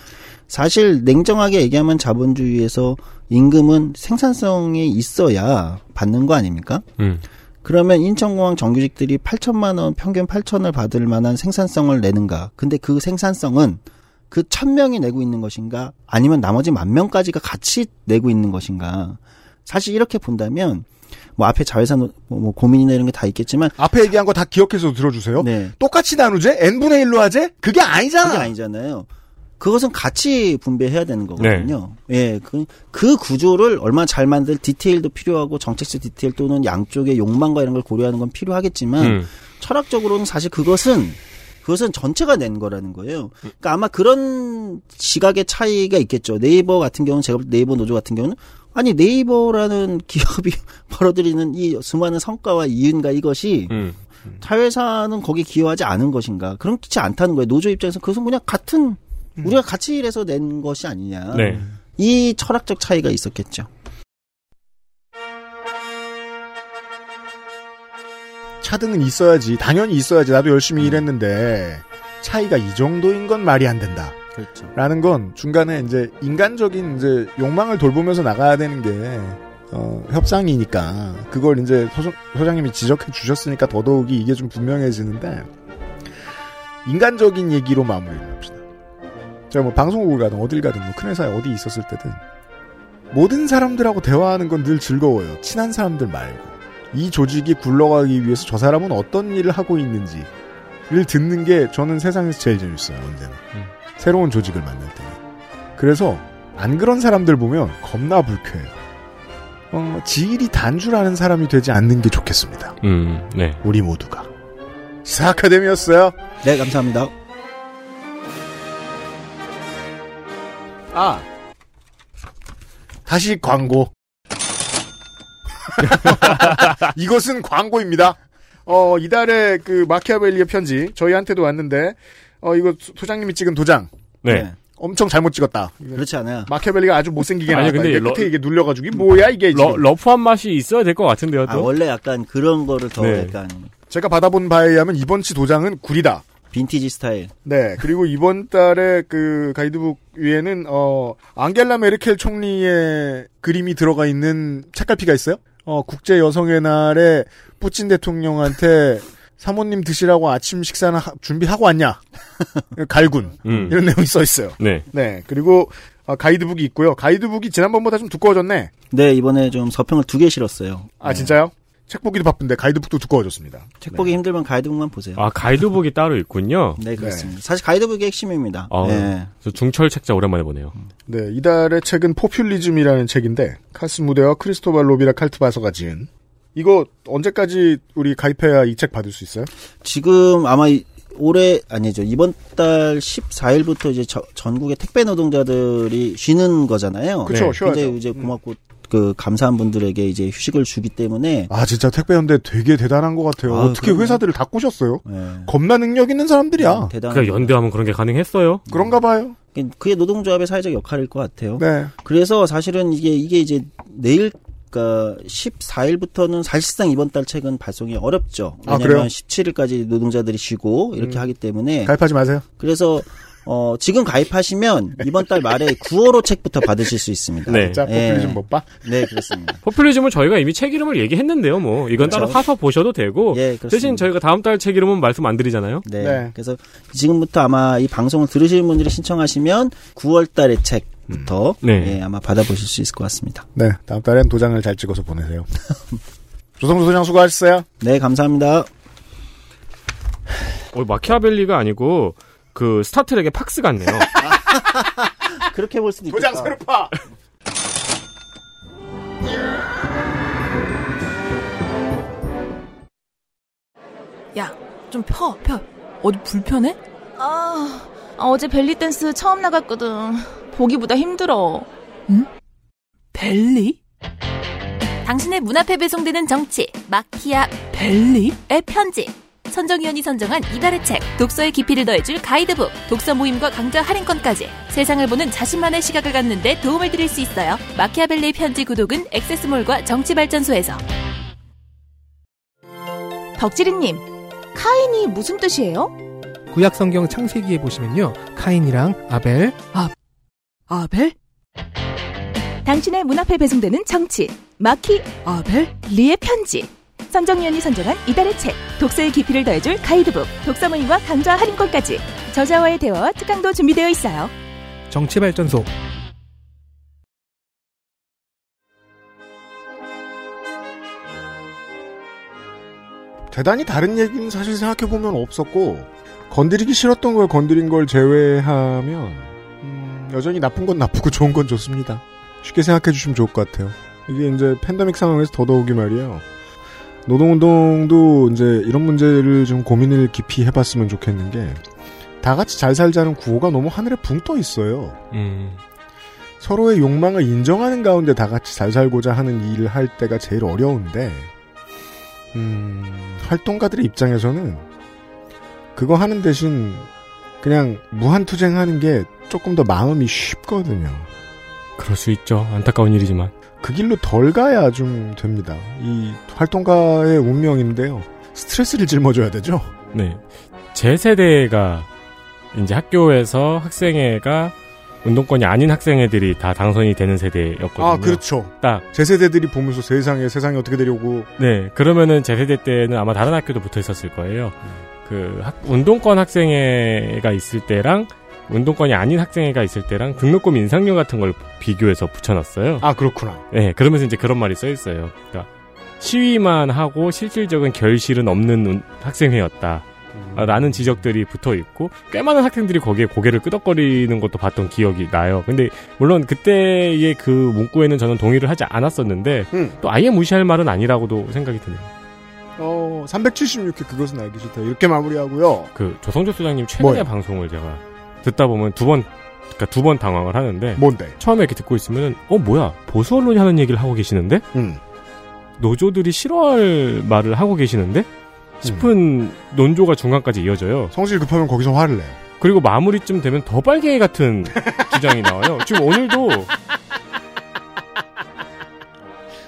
사실 냉정하게 얘기하면 자본주의에서 임금은 생산성이 있어야 받는 거 아닙니까? 음. 그러면 인천공항 정규직들이 8천만 원 평균 8천을 받을 만한 생산성을 내는가? 근데 그 생산성은 그 1000명이 내고 있는 것인가? 아니면 나머지 만 명까지가 같이 내고 있는 것인가? 사실 이렇게 본다면 뭐 앞에 자회사 노- 뭐 고민이나 이런 게 다 있겠지만 앞에 얘기한 거 다 기억해서 들어주세요. 네. 똑같이 나누제? n분의 1로 하제? 그게 아니잖아. 그게 아니잖아요. 그것은 같이 분배해야 되는 거거든요. 예, 그, 그 구조를 얼마나 잘 만들 디테일도 필요하고 정책적 디테일 또는 양쪽의 욕망과 이런 걸 고려하는 건 필요하겠지만 음. 철학적으로는 사실 그것은 그것은 전체가 낸 거라는 거예요. 그러니까 아마 그런 시각의 차이가 있겠죠. 네이버 같은 경우는 제가 볼때 네이버 노조 같은 경우는 아니 네이버라는 기업이 벌어들이는 이 수많은 성과와 이윤과 이것이 음. 자회사는 거기 기여하지 않은 것인가? 그렇지 않다는 거예요. 노조 입장에서 그것은 그냥 같은 우리가 같이 일해서 낸 것이 아니냐. 네. 이 철학적 차이가 있었겠죠. 차등은 있어야지. 당연히 있어야지. 나도 열심히 일했는데 차이가 이 정도인 건 말이 안 된다. 그렇죠. 라는 건 중간에 이제 인간적인 이제 욕망을 돌보면서 나가야 되는 게 어, 협상이니까 그걸 이제 소장, 소장님이 지적해 주셨으니까 더더욱이 이게 좀 분명해지는데 인간적인 얘기로 마무리를 합시다. 제가 뭐 방송국을 가든 어딜 가든 뭐 큰 회사에 어디 있었을 때든 모든 사람들하고 대화하는 건 늘 즐거워요. 친한 사람들 말고 이 조직이 굴러가기 위해서 저 사람은 어떤 일을 하고 있는지를 듣는 게 저는 세상에서 제일 재밌어요. 언제나. 새로운 조직을 만날 때. 그래서 안 그런 사람들 보면 겁나 불쾌해요. 어, 지일이 단주라는 사람이 되지 않는 게 좋겠습니다. 음. 네. 우리 모두가. 시사 아카데미였어요. 네, 감사합니다. 아. 다시 광고. 이것은 광고입니다. 어, 이달의 그 마키아벨리의 편지 저희한테도 왔는데 어, 이거 소- 소장님이 찍은 도장 네. 엄청 잘못 찍었다. 그렇지 않아요. 마키아벨리가 아주 못생기게 나왔다. 근데 이게 러- 끝에 이게 눌려가지고 이게 뭐야 이게 러, 지금. rough한 맛이 있어야 될 것 같은데요, 아, 또. 원래 약간 그런 거를 더 네. 약간 제가 받아본 바에 의하면 이번 치 도장은 구리다. 빈티지 스타일. 네. 그리고 이번 달에 그 가이드북 위에는 어 앙겔라 메르켈 총리의 그림이 들어가 있는 책갈피가 있어요. 어 국제 여성의 날에 푸틴 대통령한테 사모님 드시라고 아침 식사는 하- 준비하고 왔냐? 갈군 음. 이런 내용이 써 있어요. 네. 네. 그리고 어, 가이드북이 있고요. 가이드북이 지난번보다 좀 두꺼워졌네. 네, 이번에 좀 서평을 두 개 실었어요. 아 진짜요? 책 보기도 바쁜데 가이드북도 두꺼워졌습니다. 책 보기 힘들면 가이드북만 보세요. 아 가이드북이 따로 있군요. 네, 그렇습니다. 사실 가이드북이 핵심입니다. 아, 네. 저 중철 책자 오랜만에 보네요. 네, 이달의 책은 포퓰리즘이라는 책인데 카스 무데와 크리스토발 로비라 칼트바서가 지은 이거 언제까지 우리 가입해야 이 책 받을 수 있어요? 지금 아마 이- 올해 아니죠 이번 달 14일부터 이제 저- 전국의 택배 노동자들이 쉬는 거잖아요. 그쵸, 네. 쉬어야죠. 굉장히 이제 고맙고 그 감사한 분들에게 이제 휴식을 주기 때문에 아 진짜 택배 연대 되게 대단한 것 같아요. 아, 어떻게 그럼요. 회사들을 다 꼬셨어요? 네. 겁나 능력 있는 사람들이야. 대단. 그러니까 연대하면 그런 게 가능했어요. 그런가 봐요. 그게 노동조합의 사회적 역할일 것 같아요. 네. 그래서 사실은 이게 이게 이제 내일 그러니까 14일부터는 사실상 이번 달 책은 발송이 어렵죠. 아, 왜냐하면 그래요? 17일까지 노동자들이 쉬고 이렇게 음. 하기 때문에 가입하지 마세요. 그래서 어 지금 가입하시면 이번 달 말에 9월호 책부터 받으실 수 있습니다. 네. 자, 예. 포퓰리즘 못 봐? 네, 그렇습니다. 포퓰리즘은 저희가 이미 책 이름을 얘기했는데요. 뭐 이건 따로 그렇죠. 사서 보셔도 되고 예, 그렇습니다. 대신 저희가 다음 달 책 이름은 말씀 안 드리잖아요. 네. 네. 그래서 지금부터 아마 이 방송을 들으시는 분들이 신청하시면 9월 달의 책 부터 네. 예, 아마 받아보실 수 있을 것 같습니다. 네, 다음 달엔 도장을 잘 찍어서 보내세요. 조성수 소장 수고하셨어요. 네, 감사합니다. 어, 마키아벨리가 아니고 그 스타트rek의 팍스 같네요. 그렇게 볼 수도 있겠다. 도장 세르파! 야, 좀 펴, 펴. 어디 불편해? 아, 어제 벨리 댄스 처음 나갔거든. 보기보다 힘들어. 응? 벨리? 당신의 문 앞에 배송되는 정치 마키아 벨리? 의 편지 선정위원이 선정한 이달의 책 독서의 깊이를 더해줄 가이드북 독서 모임과 강좌 할인권까지 세상을 보는 자신만의 시각을 갖는데 도움을 드릴 수 있어요 마키아벨리의 편지 구독은 액세스몰과 정치발전소에서 덕지리님, 카인이 무슨 뜻이에요? 구약 성경 창세기에 보시면요. 카인이랑 아벨, 아벨? 당신의 문 앞에 배송되는 정치, 마키, 아벨, 리의 편지. 선정위원이 선정한 이달의 책, 독서의 깊이를 더해줄 가이드북, 독서 모임과 강좌 할인권까지. 저자와의 대화와 특강도 준비되어 있어요. 정치발전소. 대단히 다른 얘기는 사실 생각해보면 없었고, 건드리기 싫었던 걸 건드린 걸 제외하면, 음, 여전히 나쁜 건 나쁘고 좋은 건 좋습니다. 쉽게 생각해 주시면 좋을 것 같아요. 이게 이제 팬데믹 상황에서 더더욱이 말이에요. 노동운동도 이제 이런 문제를 좀 고민을 깊이 해봤으면 좋겠는 게, 다 같이 잘 살자는 구호가 너무 하늘에 붕 떠 있어요. 음. 서로의 욕망을 인정하는 가운데 다 같이 잘 살고자 하는 일을 할 때가 제일 어려운데, 음, 활동가들의 입장에서는 그거 하는 대신 그냥 무한투쟁하는 게 조금 더 마음이 쉽거든요. 그럴 수 있죠. 안타까운 일이지만. 그 길로 덜 가야 좀 됩니다. 이 활동가의 운명인데요. 스트레스를 짊어져야 되죠? 네. 제 세대가 이제 학교에서 학생회가 운동권이 아닌 학생회들이 다 당선이 되는 세대였거든요. 아, 그렇죠. 딱. 제 세대들이 보면서 세상에, 세상이 어떻게 되려고. 네. 그러면은 제 세대 때는 아마 다른 학교도 붙어 있었을 거예요. 그 학- 운동권 학생회가 있을 때랑 운동권이 아닌 학생회가 있을 때랑 등록금 인상률 같은 걸 비교해서 붙여놨어요. 아, 그렇구나. 네, 그러면서 이제 그런 말이 써 있어요. 그러니까 시위만 하고 실질적인 결실은 없는 운- 학생회였다. 라는 지적들이 붙어 있고 꽤 많은 학생들이 거기에 고개를 끄덕거리는 것도 봤던 기억이 나요. 근데 물론 그때의 그 문구에는 저는 동의를 하지 않았었는데 음. 또 아예 무시할 말은 아니라고도 생각이 드네요. 어, 376회 그것은 알기 싫다. 이렇게 마무리하고요. 그 조성조 소장님 최근에 뭐요? 방송을 제가 듣다 보면 두 번 그러니까 두 번 당황을 하는데 뭔데? 처음에 이렇게 듣고 있으면 어 뭐야 보수 언론이 하는 얘기를 하고 계시는데 음. 노조들이 싫어할 말을 하고 계시는데 싶은 논조가 중간까지 이어져요. 성질 급하면 거기서 화를 내요. 그리고 마무리쯤 되면 더 빨갱이 같은 주장이 나와요. 지금 오늘도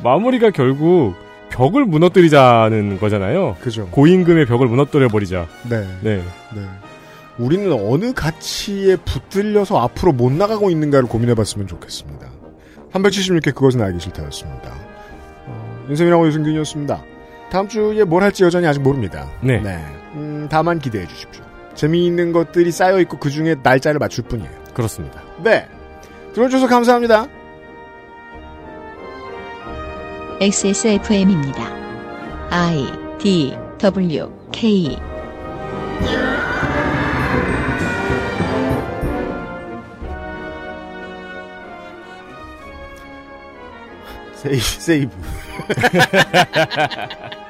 마무리가 결국 벽을 무너뜨리자는 거잖아요. 그죠. 고임금의 벽을 무너뜨려 버리자. 네. 네. 네. 우리는 어느 가치에 붙들려서 앞으로 못 나가고 있는가를 고민해봤으면 좋겠습니다. 376회 그것은 알기 싫다였습니다. 어, 윤세민하고 유승균이었습니다. 다음 주에 뭘 할지 여전히 아직 모릅니다. 네. 음, 다만 기대해 주십시오. 재미있는 것들이 쌓여 있고 그 중에 날짜를 맞출 뿐이에요. 그렇습니다. 네. 들어주셔서 감사합니다. XSFM입니다. I D W K 세이브, 세이브.